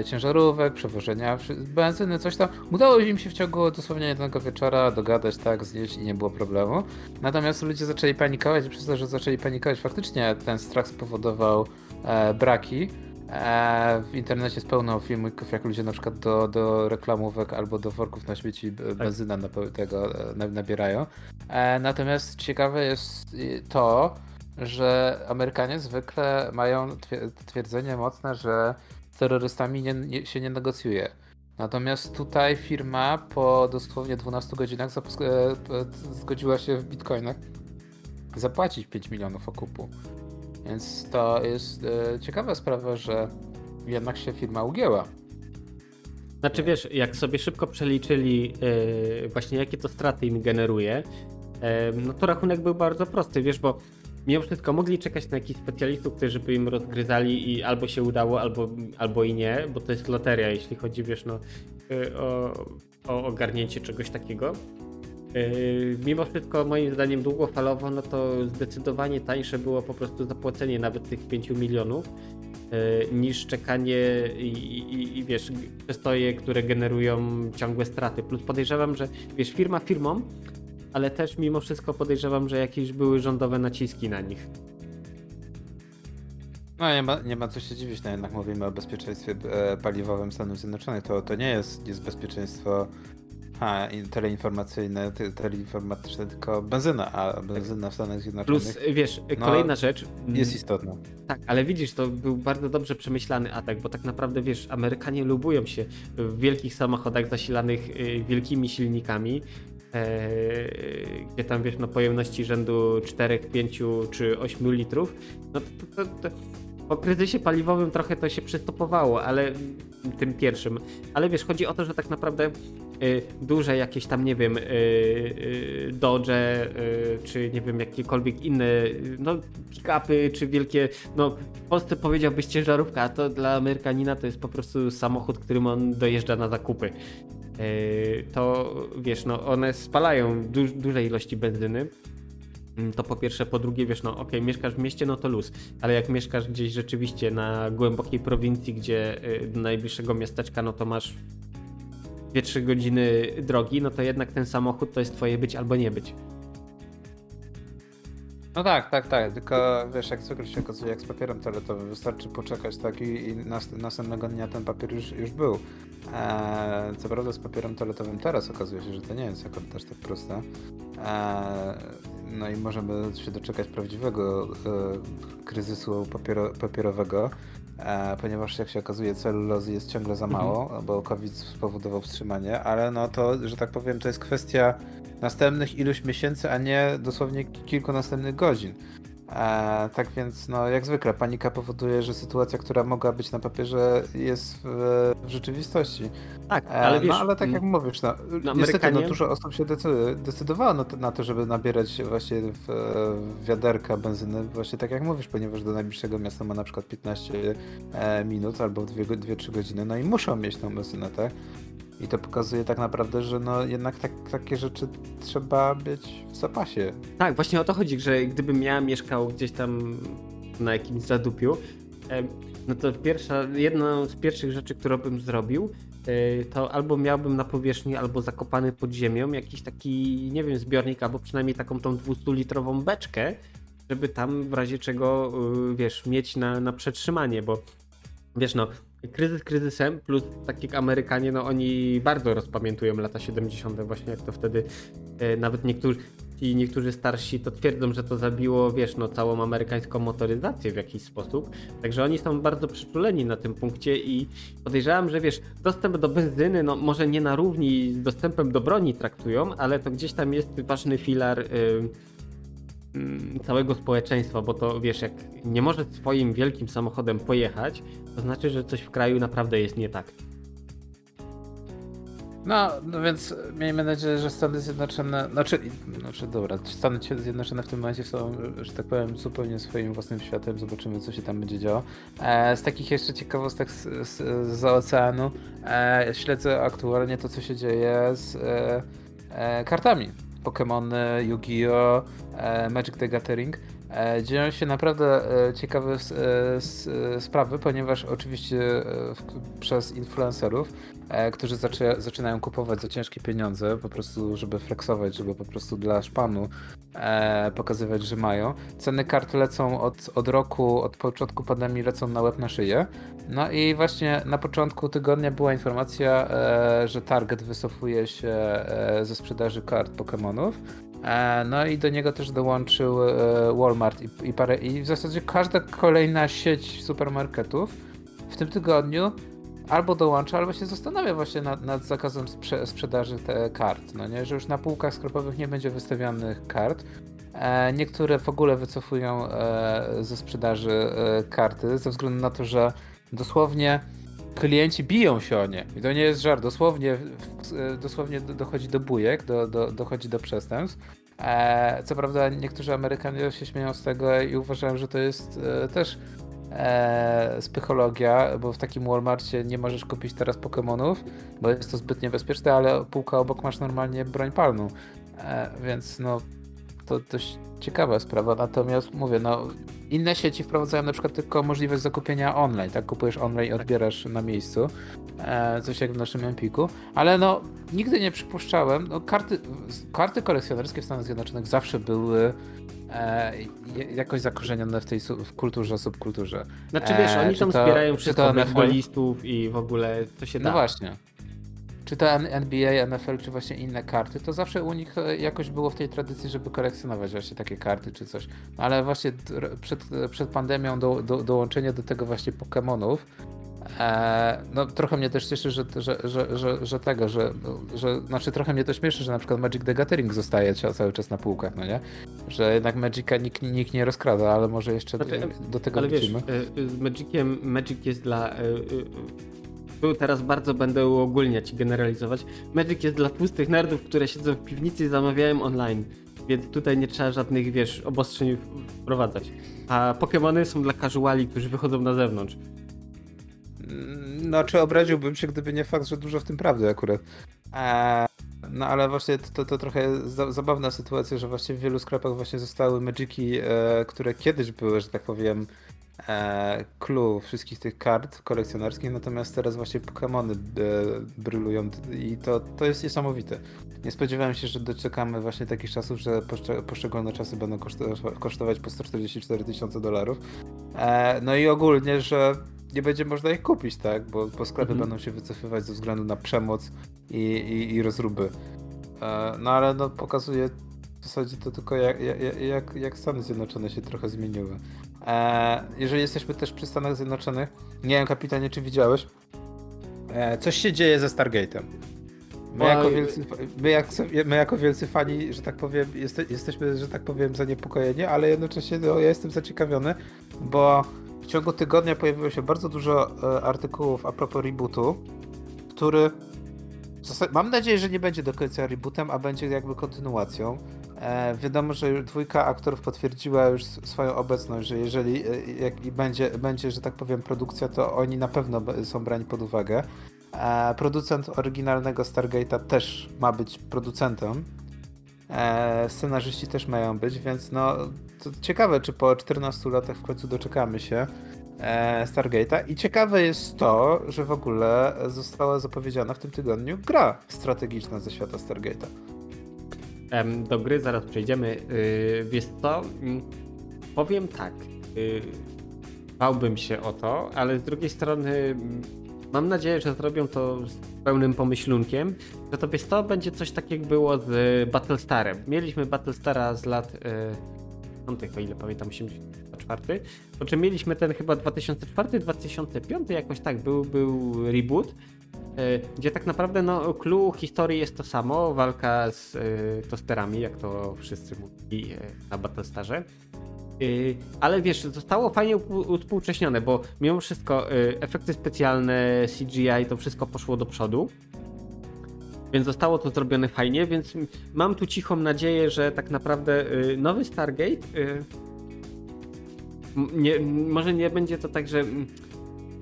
e, ciężarówek, przewożenia benzyny, coś tam, udało im się w ciągu dosłownie jednego wieczora dogadać, tak, znieść i nie było problemu. Natomiast ludzie zaczęli panikować i przez to, że zaczęli panikować, faktycznie ten strach spowodował e, braki. E, w internecie jest pełno filmików, jak ludzie na przykład do, do reklamówek albo do worków na śmieci tak. benzyna na tego e, nabierają. E, natomiast ciekawe jest to, że Amerykanie zwykle mają twierdzenie mocne, że z terrorystami nie, nie, się nie negocjuje. Natomiast tutaj firma po dosłownie 12 godzinach zgodziła się w bitcoinach zapłacić 5 milionów okupu. Więc to jest e, ciekawa sprawa, że jednak się firma ugięła. Znaczy wiesz, jak sobie szybko przeliczyli e, właśnie jakie to straty im generuje, e, no to rachunek był bardzo prosty, wiesz, bo mimo wszystko mogli czekać na jakichś specjalistów, którzy by im rozgryzali i albo się udało, albo, albo i nie, bo to jest loteria, jeśli chodzi, wiesz, no, e, o, o ogarnięcie czegoś takiego. Yy, mimo wszystko, moim zdaniem, długofalowo, no to zdecydowanie tańsze było po prostu zapłacenie nawet tych 5 milionów yy, niż czekanie i, i, i wiesz, przestoje, które generują ciągłe straty. Plus podejrzewam, że wiesz, firma firmą, ale też mimo wszystko podejrzewam, że jakieś były rządowe naciski na nich. No nie ma, nie ma co się dziwić, no jednak mówimy o bezpieczeństwie e, paliwowym Stanów Zjednoczonych. To, to nie jest, jest bezpieczeństwo a, teleinformacyjne, teleinformatyczne, tylko benzyna, a benzyna w Stanach Zjednoczonych. Plus, wiesz, no, kolejna rzecz. Jest istotna. Tak, ale widzisz, to był bardzo dobrze przemyślany atak, bo tak naprawdę, wiesz, Amerykanie lubują się w wielkich samochodach zasilanych y, wielkimi silnikami, e, gdzie tam, wiesz, no pojemności rzędu 4, 5 czy 8 litrów. No to, to, to po kryzysie paliwowym trochę to się przystopowało, ale tym pierwszym. Ale wiesz, chodzi o to, że tak naprawdę y, duże jakieś tam, nie wiem, y, y, Dodge, czy nie wiem, jakiekolwiek inne, no, pick-upy, czy wielkie, no, w Polsce powiedziałbyś ciężarówka, a to dla Amerykanina to jest po prostu samochód, którym on dojeżdża na zakupy. To wiesz, no, one spalają du duże ilości benzyny mm, to po pierwsze, po drugie, wiesz, no okej, mieszkasz w mieście, no to luz, ale jak mieszkasz gdzieś rzeczywiście na głębokiej prowincji, gdzie do najbliższego miasteczka, no to masz 2-3 godziny drogi, no to jednak ten samochód to jest twoje być albo nie być. No tak, tak, tak. Tylko wiesz, jak zwykle się okazuje, jak z papierem toaletowym, wystarczy poczekać tak i, i nas, następnego dnia ten papier już, już był. Eee, co prawda z papierem toaletowym teraz okazuje się, że to nie jest jako też tak proste. Eee, no i możemy się doczekać prawdziwego e, kryzysu papiero, papierowego, ponieważ jak się okazuje celulozy jest ciągle za mało, mhm. bo COVID spowodował wstrzymanie, ale no to, że tak powiem, to jest kwestia następnych iluś miesięcy, a nie dosłownie kilku następnych godzin. E, tak więc, no, jak zwykle, panika powoduje, że sytuacja, która mogła być na papierze, jest w, w rzeczywistości. Tak, e, ale wiesz, no, ale tak jak mm, mówisz, no, no niestety no, dużo osób się decydowało na to, na to, żeby nabierać właśnie w, w wiaderka benzyny, właśnie tak jak mówisz, ponieważ do najbliższego miasta ma na przykład 15 e, minut albo 2-3 godziny, no i muszą mieć tą benzynę, tak? I to pokazuje tak naprawdę, że no jednak tak, takie rzeczy trzeba być w zapasie. Tak, właśnie o to chodzi, że gdybym ja mieszkał gdzieś tam na jakimś zadupiu, no to pierwsza, jedną z pierwszych rzeczy, którą bym zrobił, e, to albo miałbym na powierzchni, albo zakopany pod ziemią jakiś taki, nie wiem, zbiornik, albo przynajmniej taką tą 200-litrową beczkę, żeby tam w razie czego, y, wiesz, mieć na, na przetrzymanie, bo wiesz, no, kryzys kryzysem, plus tak jak Amerykanie, no oni bardzo rozpamiętują lata 70. właśnie, jak to wtedy e, nawet niektórzy niektórzy starsi to twierdzą, że to zabiło, wiesz, no całą amerykańską motoryzację w jakiś sposób. Także oni są bardzo przyczuleni na tym punkcie i podejrzewam, że wiesz, dostęp do benzyny, no może nie na równi z dostępem do broni traktują, ale to gdzieś tam jest ważny filar. Całego społeczeństwa, bo to wiesz, jak nie może swoim wielkim samochodem pojechać, to znaczy, że coś w kraju naprawdę jest nie tak. No, no więc miejmy nadzieję, że Stany Zjednoczone, znaczy, znaczy dobra, Stany Zjednoczone w tym momencie są, że tak powiem, zupełnie swoim własnym światem, zobaczymy co się tam będzie działo. E, z takich jeszcze ciekawostek z, z, z oceanu, e, śledzę aktualnie to, co się dzieje z e, e kartami. Pokémon Yu-Gi-Oh!, e, Magic the Gathering. E, dzieją się naprawdę e, ciekawe sprawy, ponieważ oczywiście przez influencerów, którzy zaczynają kupować za ciężkie pieniądze, po prostu żeby flexować, żeby po prostu dla szpanu pokazywać, że mają. Ceny kart lecą od, od roku, od początku pandemii lecą na łeb na szyję. No i właśnie na początku tygodnia była informacja, że Target wycofuje się ze sprzedaży kart Pokémonów. E, no i do niego też dołączył e, Walmart i, i parę. I w zasadzie każda kolejna sieć supermarketów w tym tygodniu albo dołącza, albo się zastanawia właśnie nad, nad zakazem sprze sprzedaży kart. No nie, że już na półkach sklepowych nie będzie wystawianych kart. E, niektóre w ogóle wycofują ze sprzedaży karty ze względu na to, że dosłownie klienci biją się o nie. I to nie jest żart. Dosłownie, e, dosłownie dochodzi do bujek, do, do, dochodzi do przestępstw. E, co prawda niektórzy Amerykanie się śmieją z tego i uważają, że to jest e, też e, psychologia, bo w takim Walmartie nie możesz kupić teraz Pokémonów, bo jest to zbyt niebezpieczne, ale półka obok masz normalnie broń palną. Więc no to dość ciekawa sprawa. Natomiast mówię, no inne sieci wprowadzają na przykład tylko możliwość zakupienia online, tak? Kupujesz online i odbierasz na miejscu. E, coś jak w naszym Empiku. Ale no, nigdy nie przypuszczałem, no karty, karty kolekcjonerskie w Stanach Zjednoczonych zawsze były e, jakoś zakorzenione w tej w kulturze, subkulturze. Znaczy wiesz, oni tam wspierają wszystko, baseballistów i w ogóle to się no da. No właśnie czy to NBA, NFL, czy właśnie inne karty, to zawsze u nich e, jakoś było w tej tradycji, żeby kolekcjonować właśnie takie karty czy coś. No ale właśnie przed, przed pandemią do, do, dołączenie do tego właśnie Pokémonów, e, no trochę mnie też cieszy, że, że, że, że, tego, że, że, znaczy trochę mnie to śmieszy, że na przykład Magic the Gathering zostaje cały czas na półkach, no nie? Że jednak Magica nikt, nikt nie rozkrada, ale może jeszcze znaczy, do, tego ale wrócimy. Wiesz, z Magiciem, Magic jest dla tu teraz bardzo będę uogólniać i generalizować. Magic jest dla pustych nerdów, które siedzą w piwnicy i zamawiają online. Więc tutaj nie trzeba żadnych, wiesz, obostrzeń wprowadzać. A Pokémony są dla casuali, którzy wychodzą na zewnątrz. No, czy obraziłbym się, gdyby nie fakt, że dużo w tym prawdy akurat. Eee, no ale właśnie to, to trochę za, zabawna sytuacja, że właśnie w wielu sklepach właśnie zostały Magiki, e, które kiedyś były, że tak powiem, clue wszystkich tych kart kolekcjonerskich, natomiast teraz właśnie Pokémony e, brylują i to, to jest niesamowite. Nie spodziewałem się, że doczekamy właśnie takich czasów, że poszczególne czasy będą kosztować po 144 tysiące dolarów. E, no i ogólnie, że nie będzie można ich kupić, tak? Bo, bo sklepy mhm. będą się wycofywać ze względu na przemoc i, i, i rozruby. E, no ale no pokazuje w zasadzie to tylko jak, jak, jak, jak Stany Zjednoczone się trochę zmieniły. E, jeżeli jesteśmy też przy Stanach Zjednoczonych, nie wiem kapitanie czy widziałeś, e, coś się dzieje ze Stargate'em. My jako, wielcy, my, jak, my jako wielcy fani, że tak powiem, jeste, jesteśmy, że tak powiem, zaniepokojeni, ale jednocześnie no, ja jestem zaciekawiony, bo w ciągu tygodnia pojawiło się bardzo dużo e, artykułów a propos rebootu, który mam nadzieję, że nie będzie do końca rebootem, a będzie jakby kontynuacją. E, wiadomo, że dwójka aktorów potwierdziła już swoją obecność, że jeżeli e, będzie, będzie, że tak powiem, produkcja, to oni na pewno są brani pod uwagę. E, producent oryginalnego Stargate'a też ma być producentem. E, scenarzyści też mają być, więc no ciekawe, czy po 14 latach w końcu doczekamy się Stargate'a. I ciekawe jest to, że w ogóle została zapowiedziana w tym tygodniu gra strategiczna ze świata Stargate'a. Do gry zaraz przejdziemy. Yy, wiesz co? Mm, powiem tak. Yy, bałbym się o to, ale z drugiej strony mm, Mam nadzieję, że zrobią to z pełnym pomyślunkiem, że to wiesz, będzie coś tak jak było z Battlestarem. Mieliśmy Battlestara z lat yy, o ile pamiętam, 84. Po czym mieliśmy ten chyba 2004-2005, jakoś tak, był, był reboot, yy, gdzie tak naprawdę no, clue historii jest to samo, walka z yy, tosterami, jak to wszyscy mówili yy, na Battlestarze. Ale wiesz, zostało fajnie uspółcześnione, bo mimo wszystko efekty specjalne, CGI, to wszystko poszło do przodu. Więc zostało to zrobione fajnie, więc mam tu cichą nadzieję, że tak naprawdę yy, nowy Stargate nie, może nie będzie to tak, że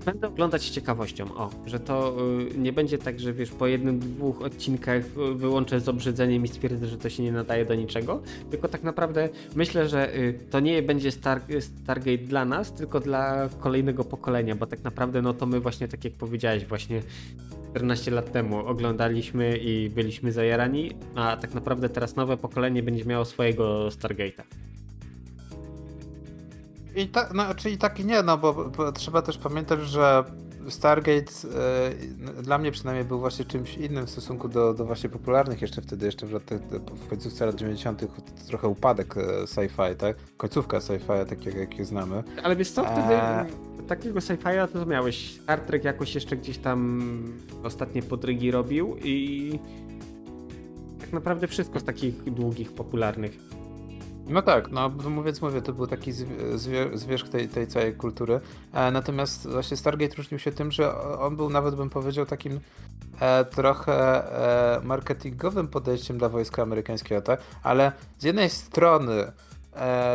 Będę oglądać z ciekawością, o, że to y, nie będzie tak, że wiesz, po jednym, dwóch odcinkach y, wyłączę z obrzydzeniem i stwierdzę, że to się nie nadaje do niczego, tylko tak naprawdę myślę, że y, to nie będzie Star, Stargate dla nas, tylko dla kolejnego pokolenia, bo tak naprawdę no to my właśnie, tak jak powiedziałeś, właśnie 14 lat temu oglądaliśmy i byliśmy zajarani, a tak naprawdę teraz nowe pokolenie będzie miało swojego Stargate'a. I tak, no, czyli tak i nie, no bo, bo trzeba też pamiętać, że Stargate e, dla mnie przynajmniej był właśnie czymś innym w stosunku do, do właśnie popularnych jeszcze wtedy, jeszcze w, latach, w końcówce lat 90. trochę upadek e, sci-fi, tak? Końcówka sci-fi, tak jak, jak je znamy. Ale wiesz co, wtedy e... takiego sci-fi'a to miałeś. Star Trek jakoś jeszcze gdzieś tam ostatnie podrygi robił i tak naprawdę wszystko z takich długich, popularnych. No tak, no mówiąc mówię, to był taki zwierzch tej, tej całej kultury. E, natomiast właśnie Stargate różnił się tym, że on był nawet bym powiedział takim e, trochę e, marketingowym podejściem dla wojska amerykańskiego, tak? Ale z jednej strony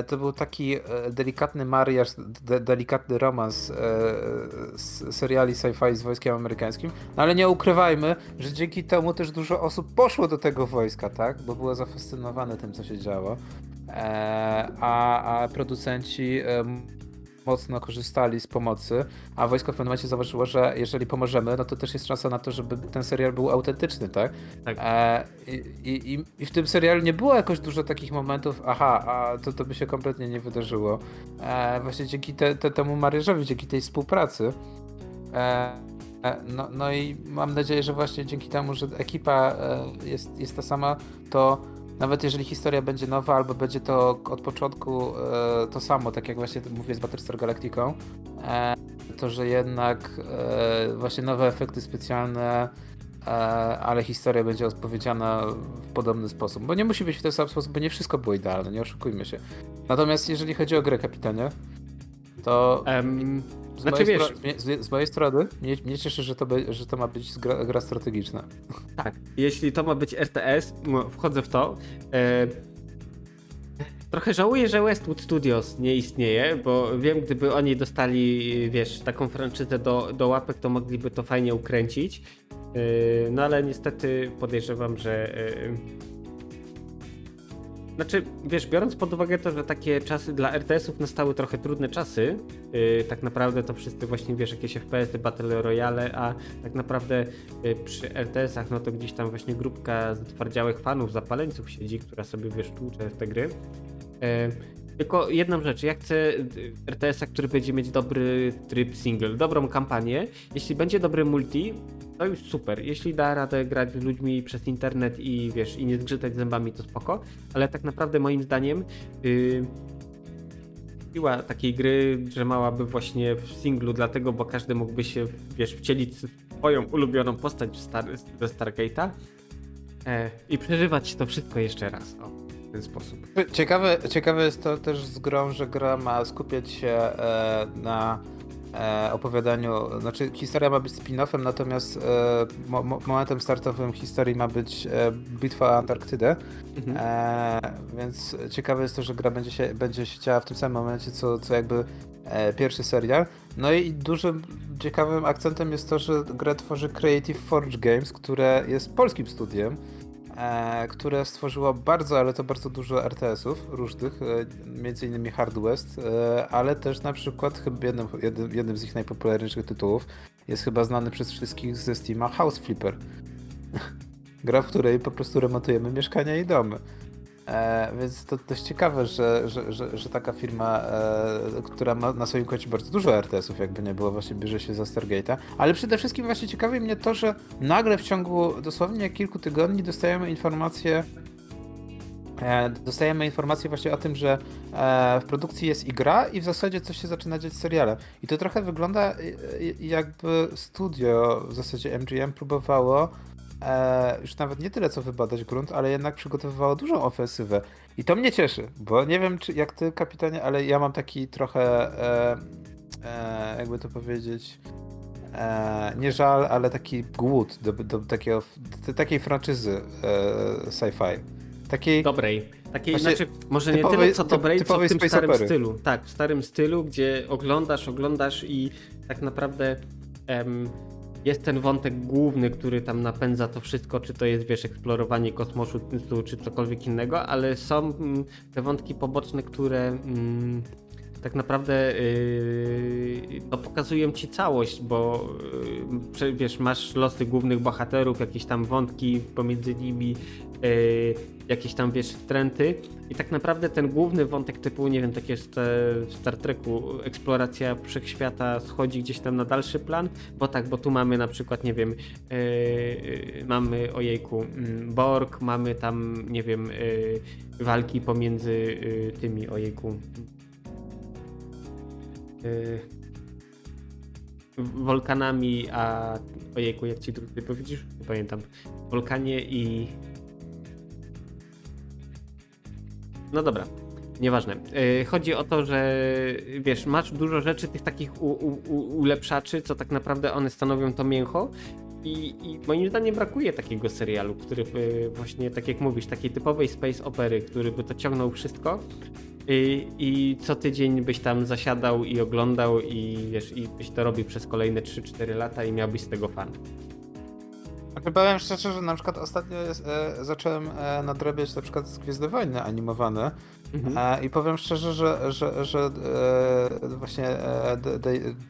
to był taki e, delikatny mariaż, de, delikatny romans e, z seriali sci-fi z wojskiem amerykańskim, no ale nie ukrywajmy, że dzięki temu też dużo osób poszło do tego wojska, tak? Bo było zafascynowane tym, co się działo. E, a, a producenci e, mocno korzystali z pomocy, a wojsko w pewnym momencie zauważyło, że jeżeli pomożemy, no to też jest szansa na to, żeby ten serial był autentyczny, tak? tak. E, i, i, I w tym serialu nie było jakoś dużo takich momentów, aha, a to, to by się kompletnie nie wydarzyło. E, właśnie dzięki te, te, temu Maryżowi, dzięki tej współpracy. E, e, no, no i mam nadzieję, że właśnie dzięki temu, że ekipa jest, jest ta sama, to nawet jeżeli historia będzie nowa, albo będzie to od początku e, to samo, tak jak właśnie mówię z Battlestar Galacticą, e, to że jednak e, właśnie nowe efekty specjalne, e, ale historia będzie opowiedziana w podobny sposób. Bo nie musi być w ten sam sposób, bo nie wszystko było idealne, nie oszukujmy się. Natomiast jeżeli chodzi o grę, kapitanie, to. Um, z, znaczy, mojej wiesz, z, z, mojej strony mnie, mnie cieszy, że to, be, że to ma być gra, gra, strategiczna. [laughs] Tak, jeśli to ma być RTS, wchodzę w to. E, trochę żałuję, że Westwood Studios nie istnieje, bo wiem, gdyby oni dostali, wiesz, taką franczyzę do, do łapek, to mogliby to fajnie ukręcić. Yy, no ale niestety podejrzewam, że yy, znaczy, wiesz, biorąc pod uwagę to, że takie czasy dla RTS-ów nastały trochę trudne czasy, yy, tak naprawdę to wszyscy właśnie, wiesz, jakieś FPS-y, Battle Royale, a tak naprawdę yy, przy RTS-ach, no to gdzieś tam właśnie grupka zatwardziałych fanów, zapaleńców siedzi, która sobie, wiesz, tłucze w te gry. Yy, tylko jedną rzecz, ja chcę y, RTS-a, który będzie mieć dobry tryb single, dobrą kampanię. Jeśli będzie dobry multi, to już super. Jeśli da radę grać z ludźmi przez internet i wiesz, i nie zgrzytać zębami, to spoko. Ale tak naprawdę moim zdaniem yy, siła takiej gry drzemałaby właśnie w singlu, dlatego, bo każdy mógłby się, wiesz, wcielić swoją ulubioną postać Star, ze Stargate'a e, i przeżywać to wszystko jeszcze raz. O, w ten sposób. Ciekawe, ciekawe jest to też z grą, że gra ma skupiać się e, na e, opowiadaniu, znaczy historia ma być spin-offem, natomiast e, mo momentem startowym historii ma być e, bitwa o Antarktydę, mhm. E, więc ciekawe jest to, że gra będzie się, będzie się działa w tym samym momencie, co, co jakby e, pierwszy serial. No i dużym ciekawym akcentem jest to, że grę tworzy Creative Forge Games, które jest polskim studiem, e, które stworzyło bardzo, ale to bardzo dużo RTS-ów różnych, e, między innymi Hard West, e, ale też na przykład chyba jednym, jednym, jednym z ich najpopularniejszych tytułów jest chyba znany przez wszystkich ze Steama House Flipper. [laughs] Gra, w której po prostu remontujemy mieszkania i domy. E, więc to dość ciekawe, że, że, że, że taka firma, e, która ma na swoim koncie bardzo dużo RTS-ów, jakby nie było, właśnie bierze się za Stargate'a. Ale przede wszystkim właśnie ciekawi mnie to, że nagle w ciągu dosłownie kilku tygodni dostajemy informację, e, dostajemy informację właśnie o tym, że e, w produkcji jest i gra i w zasadzie coś się zaczyna dziać z serialem. I to trochę wygląda jakby studio, w zasadzie MGM próbowało e, już nawet nie tyle co wybadać grunt, ale jednak przygotowywało dużą ofensywę. I to mnie cieszy, bo nie wiem czy jak ty kapitanie, ale ja mam taki trochę, e, e, jakby to powiedzieć, e, nie żal, ale taki głód do, do takiego, do takiej franczyzy e, sci-fi. Takiej dobrej. Takiej, znaczy, może typowej, nie tyle co dobrej, co w tym starym opery. stylu. Tak, w starym stylu, gdzie oglądasz, oglądasz i tak naprawdę em, jest ten wątek główny, który tam napędza to wszystko, czy to jest, wiesz, eksplorowanie kosmosu, czy cokolwiek innego, ale są mm, te wątki poboczne, które mm, tak naprawdę yy, no, pokazują ci całość, bo yy, wiesz, masz losy głównych bohaterów, jakieś tam wątki pomiędzy nimi, yy, jakieś tam, wiesz, trendy i tak naprawdę ten główny wątek typu, nie wiem, tak jest w Star Treku, eksploracja wszechświata schodzi gdzieś tam na dalszy plan, bo tak, bo tu mamy na przykład, nie wiem, yy, mamy, ojejku, mm, Borg, mamy tam, nie wiem, yy, walki pomiędzy yy, tymi, ojejku, Wolkanami, a ojejku, jak ci drugi powiedzisz? Nie pamiętam. Wolkanie i No dobra, nieważne. Yy, chodzi o to, że wiesz, masz dużo rzeczy, tych takich u, u, ulepszaczy, co tak naprawdę one stanowią to mięcho. I, I, moim zdaniem brakuje takiego serialu, który by właśnie, tak jak mówisz, takiej typowej space opery, który by to ciągnął wszystko. I, I, co tydzień byś tam zasiadał i oglądał i wiesz, i byś to robił przez kolejne 3-4 lata i miałbyś z tego fan. Znaczy powiem szczerze, że na przykład ostatnio e, zacząłem e, nadrabiać na przykład Gwiezdne Wojny animowane mhm. e, i powiem szczerze, że, że, że e, właśnie e,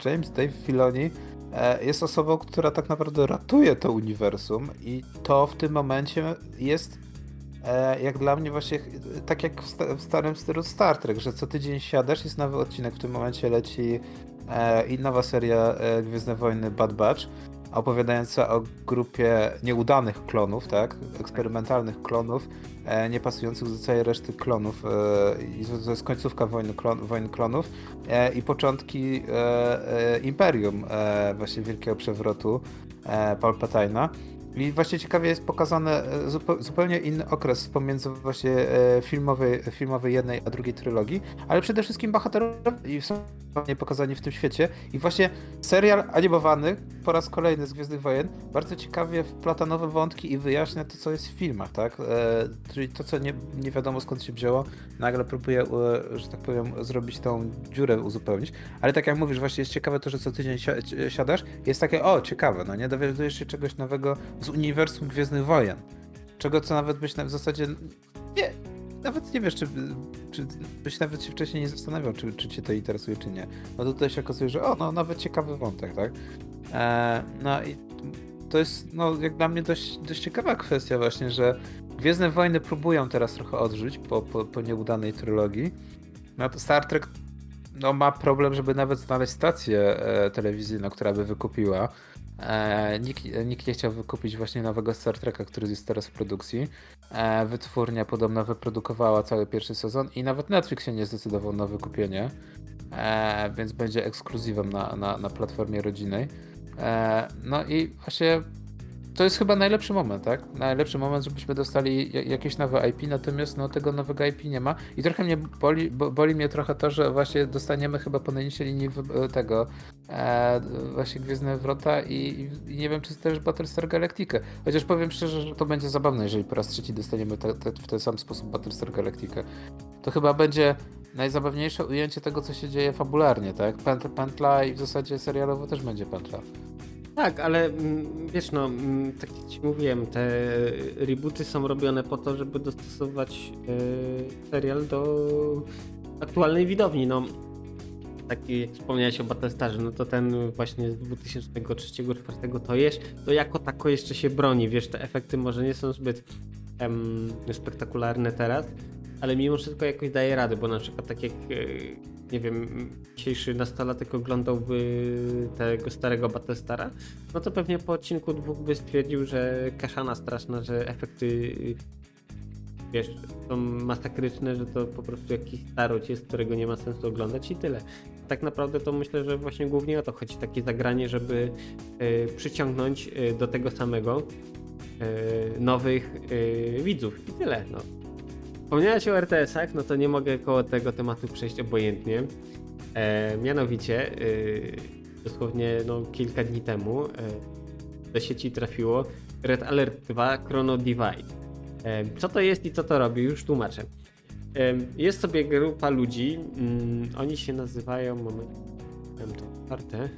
James Dave Filoni e, jest osobą, która tak naprawdę ratuje to uniwersum i to w tym momencie jest jak dla mnie właśnie tak jak w starym stylu Star Trek, że co tydzień siadasz, jest nowy odcinek, w tym momencie leci i nowa seria Gwiezdne Wojny Bad Batch opowiadająca o grupie nieudanych klonów, tak? Eksperymentalnych klonów, e, nie pasujących do całej reszty klonów. E, to jest końcówka wojny, klon, wojny klonów e, i początki e, e, imperium, e, właśnie wielkiego przewrotu Palpatina. I właśnie ciekawie jest pokazane zupełnie inny okres pomiędzy właśnie filmowej, filmowej jednej a drugiej trylogii, ale przede wszystkim bohaterowie są pokazani w tym świecie i właśnie serial animowany po raz kolejny z Gwiezdnych Wojen bardzo ciekawie wplata nowe wątki i wyjaśnia to, co jest w filmach, tak? E, czyli to, co nie, nie wiadomo skąd się wzięło, nagle próbuje, e, że tak powiem, zrobić tą dziurę, uzupełnić. Ale tak jak mówisz, właśnie jest ciekawe to, że co tydzień si siadasz, jest takie, o, ciekawe, no nie? Dowiadujesz się czegoś nowego z uniwersum Gwiezdnych Wojen. Czego, co nawet byś na, w zasadzie nie, nawet nie wiesz, czy, czy byś nawet się wcześniej nie zastanawiał, czy, czy cię to interesuje, czy nie. No tutaj się okazuje, że o, no nawet ciekawy wątek, tak? E, no i to jest, no jak dla mnie dość, dość ciekawa kwestia właśnie, że Gwiezdne Wojny próbują teraz trochę odżyć po, po, po nieudanej trylogii. No to Star Trek no, ma problem, żeby nawet znaleźć stację e, telewizyjną, która by wykupiła. E, nikt, nikt, nie chciał wykupić właśnie nowego Star Treka, który jest teraz w produkcji. E, wytwórnia podobno wyprodukowała cały pierwszy sezon i nawet Netflix się nie zdecydował na wykupienie, e, więc będzie ekskluzywem na, na, na platformie rodzinnej. E, no i właśnie to jest chyba najlepszy moment, tak? Najlepszy moment, żebyśmy dostali jakieś nowe IP, natomiast no, tego nowego IP nie ma. I trochę mnie boli, boli mnie trochę to, że właśnie dostaniemy chyba po najniższej linii tego e, właśnie Gwiezdne Wrota i, i, nie wiem, czy też Battlestar Galactica. Chociaż powiem szczerze, że to będzie zabawne, jeżeli po raz trzeci dostaniemy te, te, w ten sam sposób Battlestar Galactica. To chyba będzie najzabawniejsze ujęcie tego, co się dzieje fabularnie, tak? Pętla i w zasadzie serialowo też będzie pętla. Tak, ale mm, wiesz, no, mm, tak jak ci mówiłem, te rebooty są robione po to, żeby dostosować e, serial do aktualnej widowni. No, taki jak wspomniałeś o Battlestarze, no to ten właśnie z 2003-2004 to jest, to jako tako jeszcze się broni. Wiesz, te efekty może nie są zbyt em, spektakularne teraz, ale mimo wszystko jakoś daje radę, bo na przykład tak jak e, nie wiem, dzisiejszy nastolatek oglądałby tego starego Battlestara, no to pewnie po odcinku dwóch by stwierdził, że kaszana straszna, że efekty wiesz, są masakryczne, że to po prostu jakiś starość jest, którego nie ma sensu oglądać i tyle. Tak naprawdę to myślę, że właśnie głównie o to chodzi, takie zagranie, żeby y, przyciągnąć y, do tego samego nowych widzów i tyle. No. Wspomniałeś o RTS-ach, no to nie mogę koło tego tematu przejść obojętnie. E, mianowicie, e, dosłownie no, kilka dni temu e, do sieci trafiło Red Alert 2 Chrono Divide. E, co to jest i co to robi? Już tłumaczę. E, jest sobie grupa ludzi, mm, oni się nazywają, moment, mam to otwarte.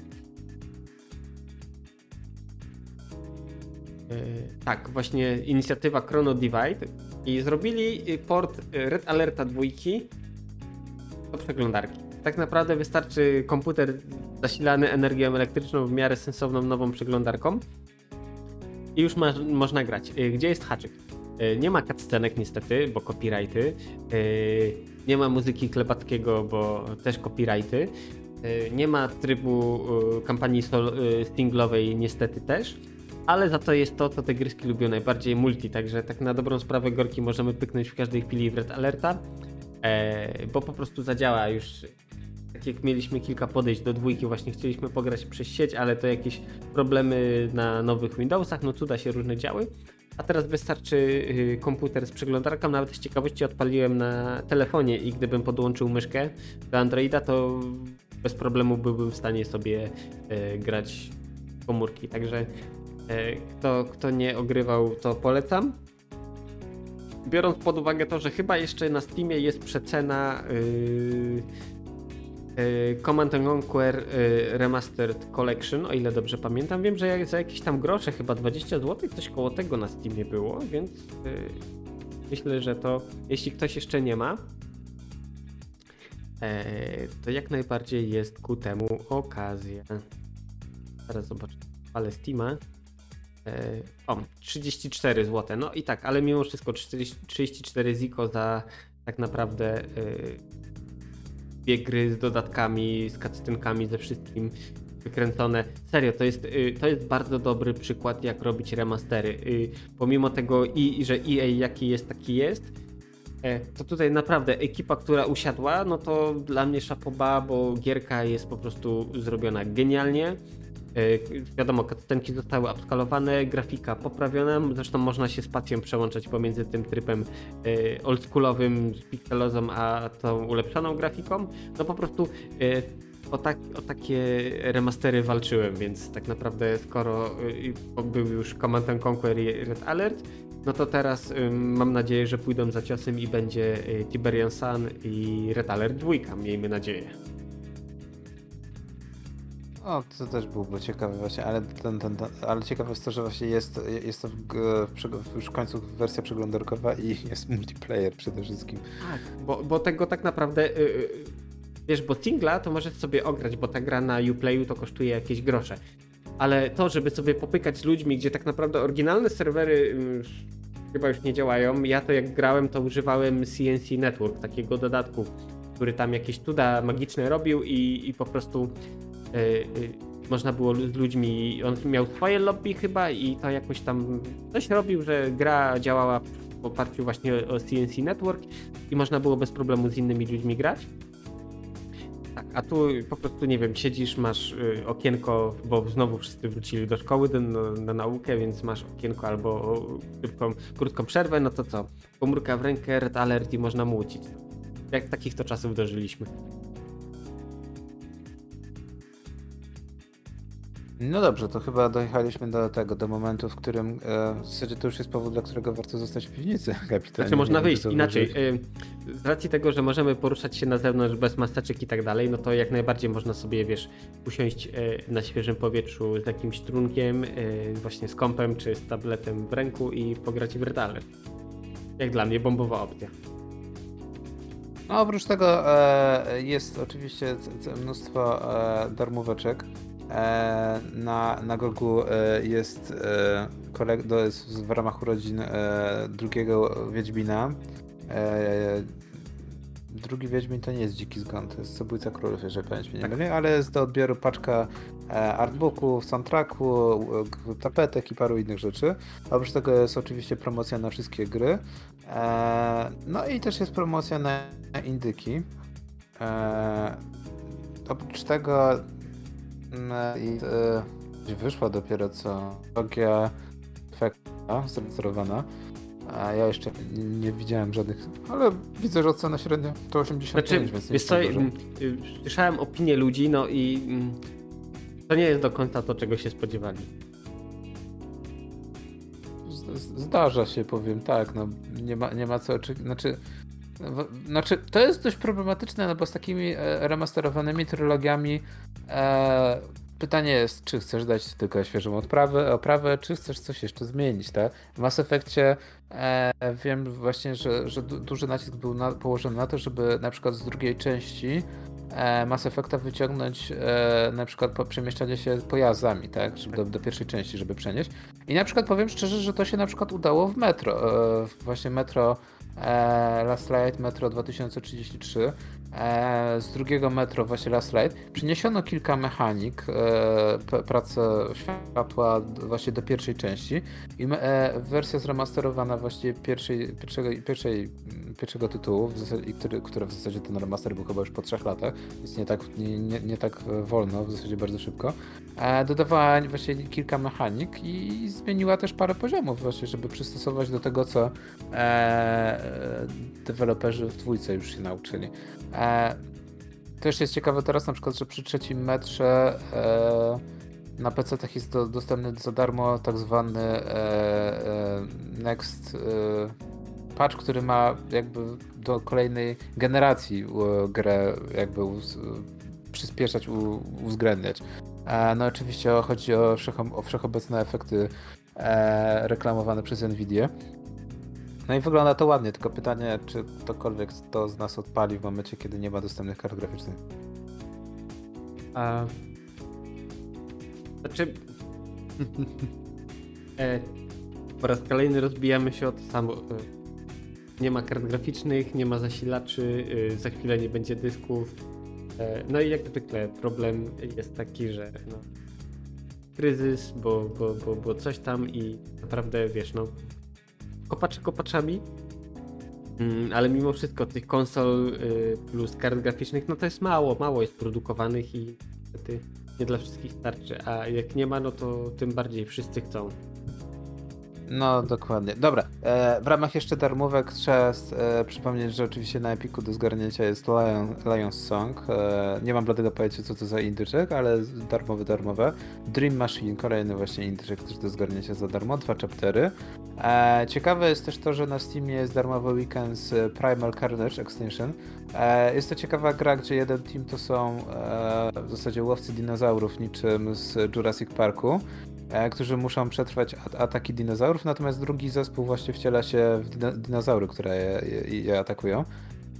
Tak, właśnie inicjatywa Chrono Divide i zrobili y, port y, Red Alerta 2 do przeglądarki. Tak naprawdę wystarczy komputer zasilany energią elektryczną w miarę sensowną nową przeglądarką i już ma, można grać. Y, gdzie jest haczyk? Nie ma cutscenek niestety, bo copyrighty. Nie ma muzyki Klepackiego, bo też copyrighty. Nie ma trybu kampanii singlowej niestety też ale za to jest to, co te gryski lubią najbardziej, multi, także tak na dobrą sprawę gorki możemy pyknąć w każdej chwili w Red Alerta, e, bo po prostu zadziała już tak jak mieliśmy kilka podejść do dwójki, właśnie chcieliśmy pograć przez sieć, ale to jakieś problemy na nowych Windowsach, no cuda się różne działy. A teraz wystarczy y, komputer z przeglądarką, nawet z ciekawości odpaliłem na telefonie i gdybym podłączył myszkę do Androida, to bez problemu byłbym w stanie sobie y, grać komórki. Także E, kto, kto nie ogrywał, to polecam. Biorąc pod uwagę to, że chyba jeszcze na Steamie jest przecena yy, Command Conquer yy, Remastered Collection, o ile dobrze pamiętam. Wiem, że za jakieś tam grosze, chyba 20 zł, coś koło tego na Steamie było, więc yy, myślę, że to jeśli ktoś jeszcze nie ma, e, to jak najbardziej jest ku temu okazja. Teraz zobaczę. Ale Steama. E, o, 34 zł. No i tak, ale mimo wszystko 40, 34 ziko za tak naprawdę e, dwie gry z dodatkami, z cutscenkami, ze wszystkim wykręcone. Serio, to jest, e, to jest bardzo dobry przykład, jak robić remastery. Pomimo tego, i, że EA jaki jest, taki jest, to tutaj naprawdę ekipa, która usiadła, no to dla mnie szapoba, bo gierka jest po prostu zrobiona genialnie. Yy, wiadomo, cutscenki zostały upskalowane, grafika poprawiona, zresztą można się spacją przełączać pomiędzy tym trybem yy, oldschoolowym z a tą ulepszoną grafiką. No po prostu yy, o, tak, o takie remastery walczyłem, więc tak naprawdę skoro był już Command and Conquer i Red Alert, no to teraz mam nadzieję, że pójdą za ciosem i będzie Tiberian Sun i Red Alert 2, miejmy nadzieję. O, to też byłoby ciekawe właśnie, ale, ten, ten, ten, ale ciekawe jest to, że właśnie jest, jest to w, w, już w końcu wersja przeglądarkowa i [laughs] jest multiplayer przede wszystkim. Tak, bo, bo tego tak naprawdę, yy, wiesz, bo singla to możesz sobie ograć, bo ta gra na Uplayu to kosztuje jakieś grosze. Ale to, żeby sobie popykać z ludźmi, gdzie tak naprawdę oryginalne serwery yy, chyba już nie działają, ja to jak grałem, to używałem CNC Network, takiego dodatku, który tam jakieś cuda magiczne robił i, i po prostu można było z ludźmi, on miał swoje lobby chyba i to jakoś tam coś robił, że gra działała w oparciu właśnie o CNC Network i można było bez problemu z innymi ludźmi grać. Tak, a tu po prostu nie wiem, siedzisz, masz y, okienko, bo znowu wszyscy wrócili do szkoły no, na naukę, więc masz okienko albo szybką, krótką przerwę, no to co? Komórka w rękę, red alert i można młócić. Jak takich to czasów dożyliśmy. No dobrze, to chyba dojechaliśmy do tego, do momentu, w którym e, w zasadzie to już jest powód, dla którego warto zostać w piwnicy, [laughs] kapitanie. Znaczy można wyjść inaczej. E, z racji tego, że możemy poruszać się na zewnątrz bez maseczek i tak dalej, no to jak najbardziej można sobie, wiesz, usiąść e, na świeżym powietrzu z jakimś trunkiem, e, właśnie z kąpem czy z tabletem w ręku i pograć w Redale. Jak dla mnie bombowa opcja. No, oprócz tego e, jest oczywiście mnóstwo e, darmóweczek. E, na, na Gogu e, jest, e, jest w ramach urodzin drugiego Wiedźmina. Drugi Wiedźmin to nie jest Dziki Zgon, to jest Zabójca Królów, jeżeli pamięć mnie nie tak. myli, ale jest do odbioru paczka artbooków, soundtracku, tapetek i paru innych rzeczy. Oprócz tego jest oczywiście promocja na wszystkie gry. No i też jest promocja na indyki. Oprócz tego i e, wyszła dopiero co logia efekta zarejestrowana. A ja jeszcze nie, nie, widziałem żadnych, ale widzę, że ocena średnia to 85, znaczy, więc wiesz co, y, słyszałem opinie ludzi, no i mm, to nie jest do końca to, czego się spodziewali. Zdarza się, powiem tak, no nie ma, nie ma co oczekiwać, znaczy znaczy, to jest dość problematyczne, no bo z takimi e, remasterowanymi trylogiami e, pytanie jest, czy chcesz dać tylko świeżą odprawę, oprawę, czy chcesz coś jeszcze zmienić, tak? W Mass Effectie e, wiem właśnie, że, że duży nacisk był na, położony na to, żeby na przykład z drugiej części e, Mass Effecta wyciągnąć e, na przykład po przemieszczanie się pojazdami, tak? Do, do, pierwszej części, żeby przenieść. I na przykład powiem szczerze, że to się na przykład udało w Metro. E, właśnie Metro Last Light Metro 2033. E, z drugiego Metro, właśnie Last Light, przyniesiono kilka mechanik, e, pracę światła właśnie do pierwszej części. I e, wersja zremasterowana właśnie pierwszej, pierwszego, pierwszej, pierwszego tytułu, w zasadzie, który, który w zasadzie ten remaster był chyba już po trzech latach, więc nie tak, nie, nie, nie tak wolno, w zasadzie bardzo szybko, dodawała właśnie kilka mechanik i zmieniła też parę poziomów właśnie, żeby przystosować do tego, co deweloperzy w dwójce już się nauczyli. E, też jest ciekawe teraz na przykład, że przy trzecim metrze e, na PC jest do, dostępny za darmo tak zwany e, e Next e, patch, który ma jakby do kolejnej generacji grę jakby przyspieszać, uwzględniać. E, no oczywiście chodzi o, o wszechobecne efekty reklamowane przez Nvidia. No i wygląda to ładnie, tylko pytanie, czy ktokolwiek to z nas odpali w momencie, kiedy nie ma dostępnych kart graficznych. A... Znaczy... [laughs] e, po raz kolejny rozbijamy się o to samo. E, nie ma kart graficznych, nie ma zasilaczy, e, za chwilę nie będzie dysków. E, no i jak zwykle problem jest taki, że no, kryzys, bo, bo, bo, bo coś tam i naprawdę wiesz, no kopacze kopaczami, mm, ale mimo wszystko tych konsol y, plus kart graficznych, no to jest mało, mało jest produkowanych i niestety nie dla wszystkich starczy, a jak nie ma, no to tym bardziej wszyscy chcą. No, dokładnie. Dobra, e, w ramach jeszcze darmówek trzeba e, przypomnieć, że oczywiście na Epiku do zgarnięcia jest Lion, Lion's Song. E, nie mam bladego pojęcia, co to za indyczek, ale darmowy, darmowe. Dream Machine, kolejny właśnie indyczek też do zgarnięcia za darmo, dwa chaptery. E, ciekawe jest też to, że na Steamie jest darmowy weekend Primal Carnage Extinction. E, jest to ciekawa gra, gdzie jeden team to są e, w zasadzie łowcy dinozaurów, niczym z Jurassic Parku którzy muszą przetrwać ataki dinozaurów, natomiast drugi zespół właśnie wciela się w dino dinozaury, które je, je, je atakują.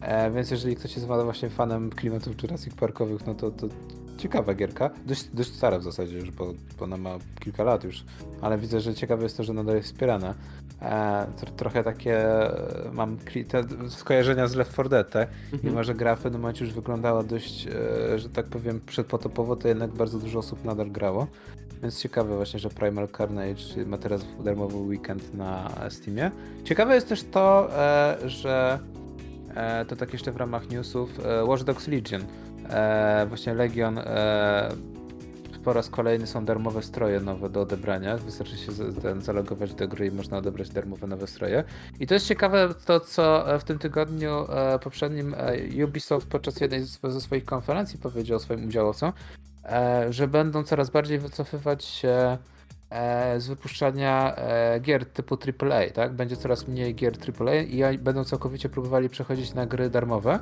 E, więc jeżeli ktoś jest właśnie fanem klimatów Jurassic Parkowych, no to, to ciekawa gierka. Dość, dość stara w zasadzie już, bo, bo ona ma kilka lat już, ale widzę, że ciekawe jest to, że nadal jest wspierana. E, trochę takie e, mam te skojarzenia z Left 4 Dead, tak? Mhm. Mimo, że gra w pewnym momencie już wyglądała dość, e, że tak powiem, przedpotopowo, to jednak bardzo dużo osób nadal grało. Więc ciekawe właśnie, że Primal Carnage ma teraz darmowy weekend na Steamie. Ciekawe jest też to, e, że e, to tak jeszcze w ramach newsów e, Watch Dogs Legion. Właśnie Legion po raz kolejny są darmowe stroje nowe do odebrania. Wystarczy się zalogować do gry i można odebrać darmowe nowe stroje. I to jest ciekawe to, co w tym tygodniu poprzednim Ubisoft podczas jednej ze swoich konferencji powiedział swoim udziałowcom, że będą coraz bardziej wycofywać się e, z wypuszczania e, gier typu AAA, tak? Będzie coraz mniej gier AAA i będą całkowicie próbowali przechodzić na gry darmowe.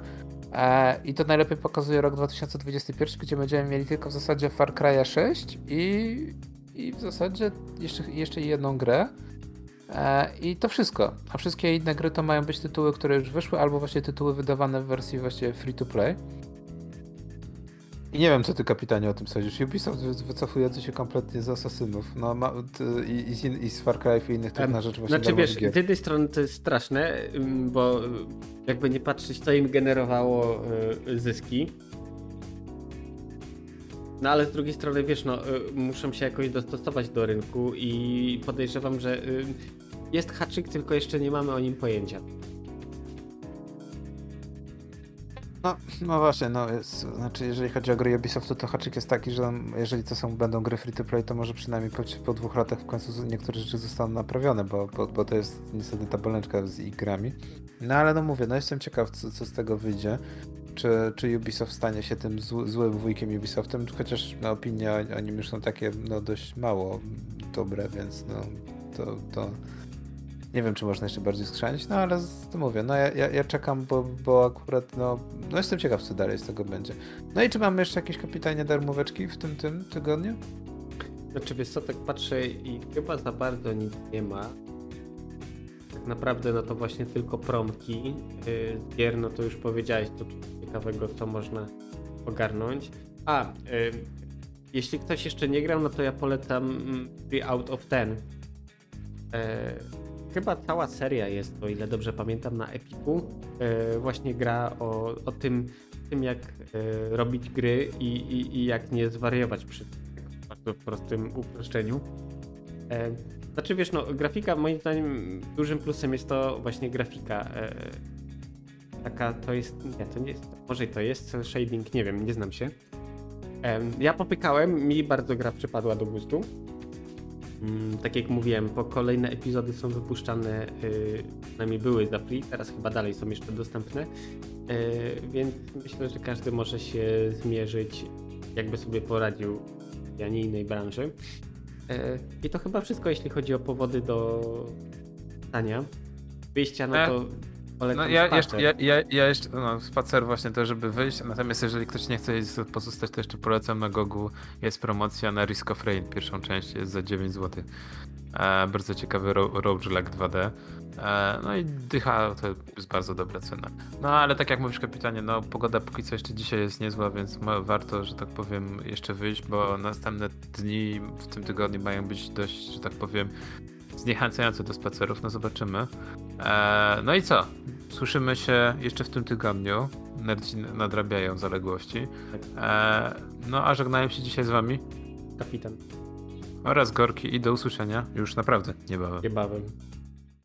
I to najlepiej pokazuje rok 2021, gdzie będziemy mieli tylko w zasadzie Far Cry 6 i, i w zasadzie jeszcze, jeszcze jedną grę. I to wszystko. A wszystkie inne gry to mają być tytuły, które już wyszły, albo właśnie tytuły wydawane w wersji właśnie free to play. I nie wiem, co ty kapitanie o tym sądzisz. Ubisoft wycofujący się kompletnie z Asasynów. No, ma, i, i, i, z Far Cry i innych tych na rzecz właśnie Znaczy wiesz, gier. z jednej strony to jest straszne, bo jakby nie patrzeć, to im generowało y, zyski. No ale z drugiej strony, wiesz, no, y, muszą się jakoś dostosować do rynku i podejrzewam, że y, jest haczyk, tylko jeszcze nie mamy o nim pojęcia. No, no właśnie, no jest, znaczy jeżeli chodzi o gry Ubisoftu, to haczyk jest taki, że jeżeli to są, będą gry free to play, to może przynajmniej po, po dwóch latach w końcu niektóre rzeczy zostaną naprawione, bo, bo, bo to jest niestety ta bolęczka z ich grami. No ale no mówię, no jestem ciekaw, co, co z tego wyjdzie. Czy, czy Ubisoft stanie się tym zł, złym wujkiem Ubisoftem, chociaż no, opinie o, o nim już są takie no, dość mało dobre, więc no to, to nie wiem, czy można jeszcze bardziej skrzanić, no ale to mówię, no ja, ja, ja, czekam, bo, bo akurat, no, no jestem ciekaw, co dalej z tego będzie. No i czy mamy jeszcze jakieś kapitanie darmóweczki w tym, tym tygodniu? Znaczy, wiesz co, tak patrzę i chyba za bardzo nic nie ma. Tak naprawdę, no to właśnie tylko promki z gier, no to już powiedziałeś, to ciekawego, co można ogarnąć. A, yy, jeśli ktoś jeszcze nie grał, no to ja polecam 3 Out of 10. Yy, chyba cała seria jest, o ile dobrze pamiętam, na Epiku. E, właśnie gra o, o tym, tym, jak e, robić gry i, i, i jak nie zwariować przy bardzo prostym uproszczeniu. E, znaczy wiesz, no grafika moim zdaniem dużym plusem jest to właśnie grafika. Taka to jest, nie, to nie jest, może to jest shading, nie wiem, nie znam się. Ja popykałem, mi bardzo gra przypadła do gustu. Mm, tak jak mówiłem, po kolejne epizody są wypuszczane, yy, przynajmniej były za free, teraz chyba dalej są jeszcze dostępne, yy, więc myślę, że każdy może się zmierzyć, jakby sobie poradził w ani innej branży. Yy, I to chyba wszystko, jeśli chodzi o powody do stania. Wyjścia, no to no ja jeszcze, ja, ja, ja jeszcze, no spacer właśnie to, żeby wyjść, natomiast jeżeli ktoś nie chce pozostać, to jeszcze polecam na Gogu, jest promocja na Risk of Rain, pierwszą część jest za 9 zł. E, bardzo ciekawy ro, roguelike 2D. E, no i dycha to jest bardzo dobra cena. No ale tak jak mówisz kapitanie, no pogoda póki co jeszcze dzisiaj jest niezła, więc warto, że tak powiem, jeszcze wyjść, bo następne dni w tym tygodniu mają być dość, że tak powiem, zniechęcające do spacerów, no zobaczymy. Eee, no i co? Słyszymy się jeszcze w tym tygodniu. Nerdzi nadrabiają zaległości. Eee, no a żegnają się dzisiaj z wami kapitan oraz Gorki i do usłyszenia już naprawdę niebawem. Niebawem.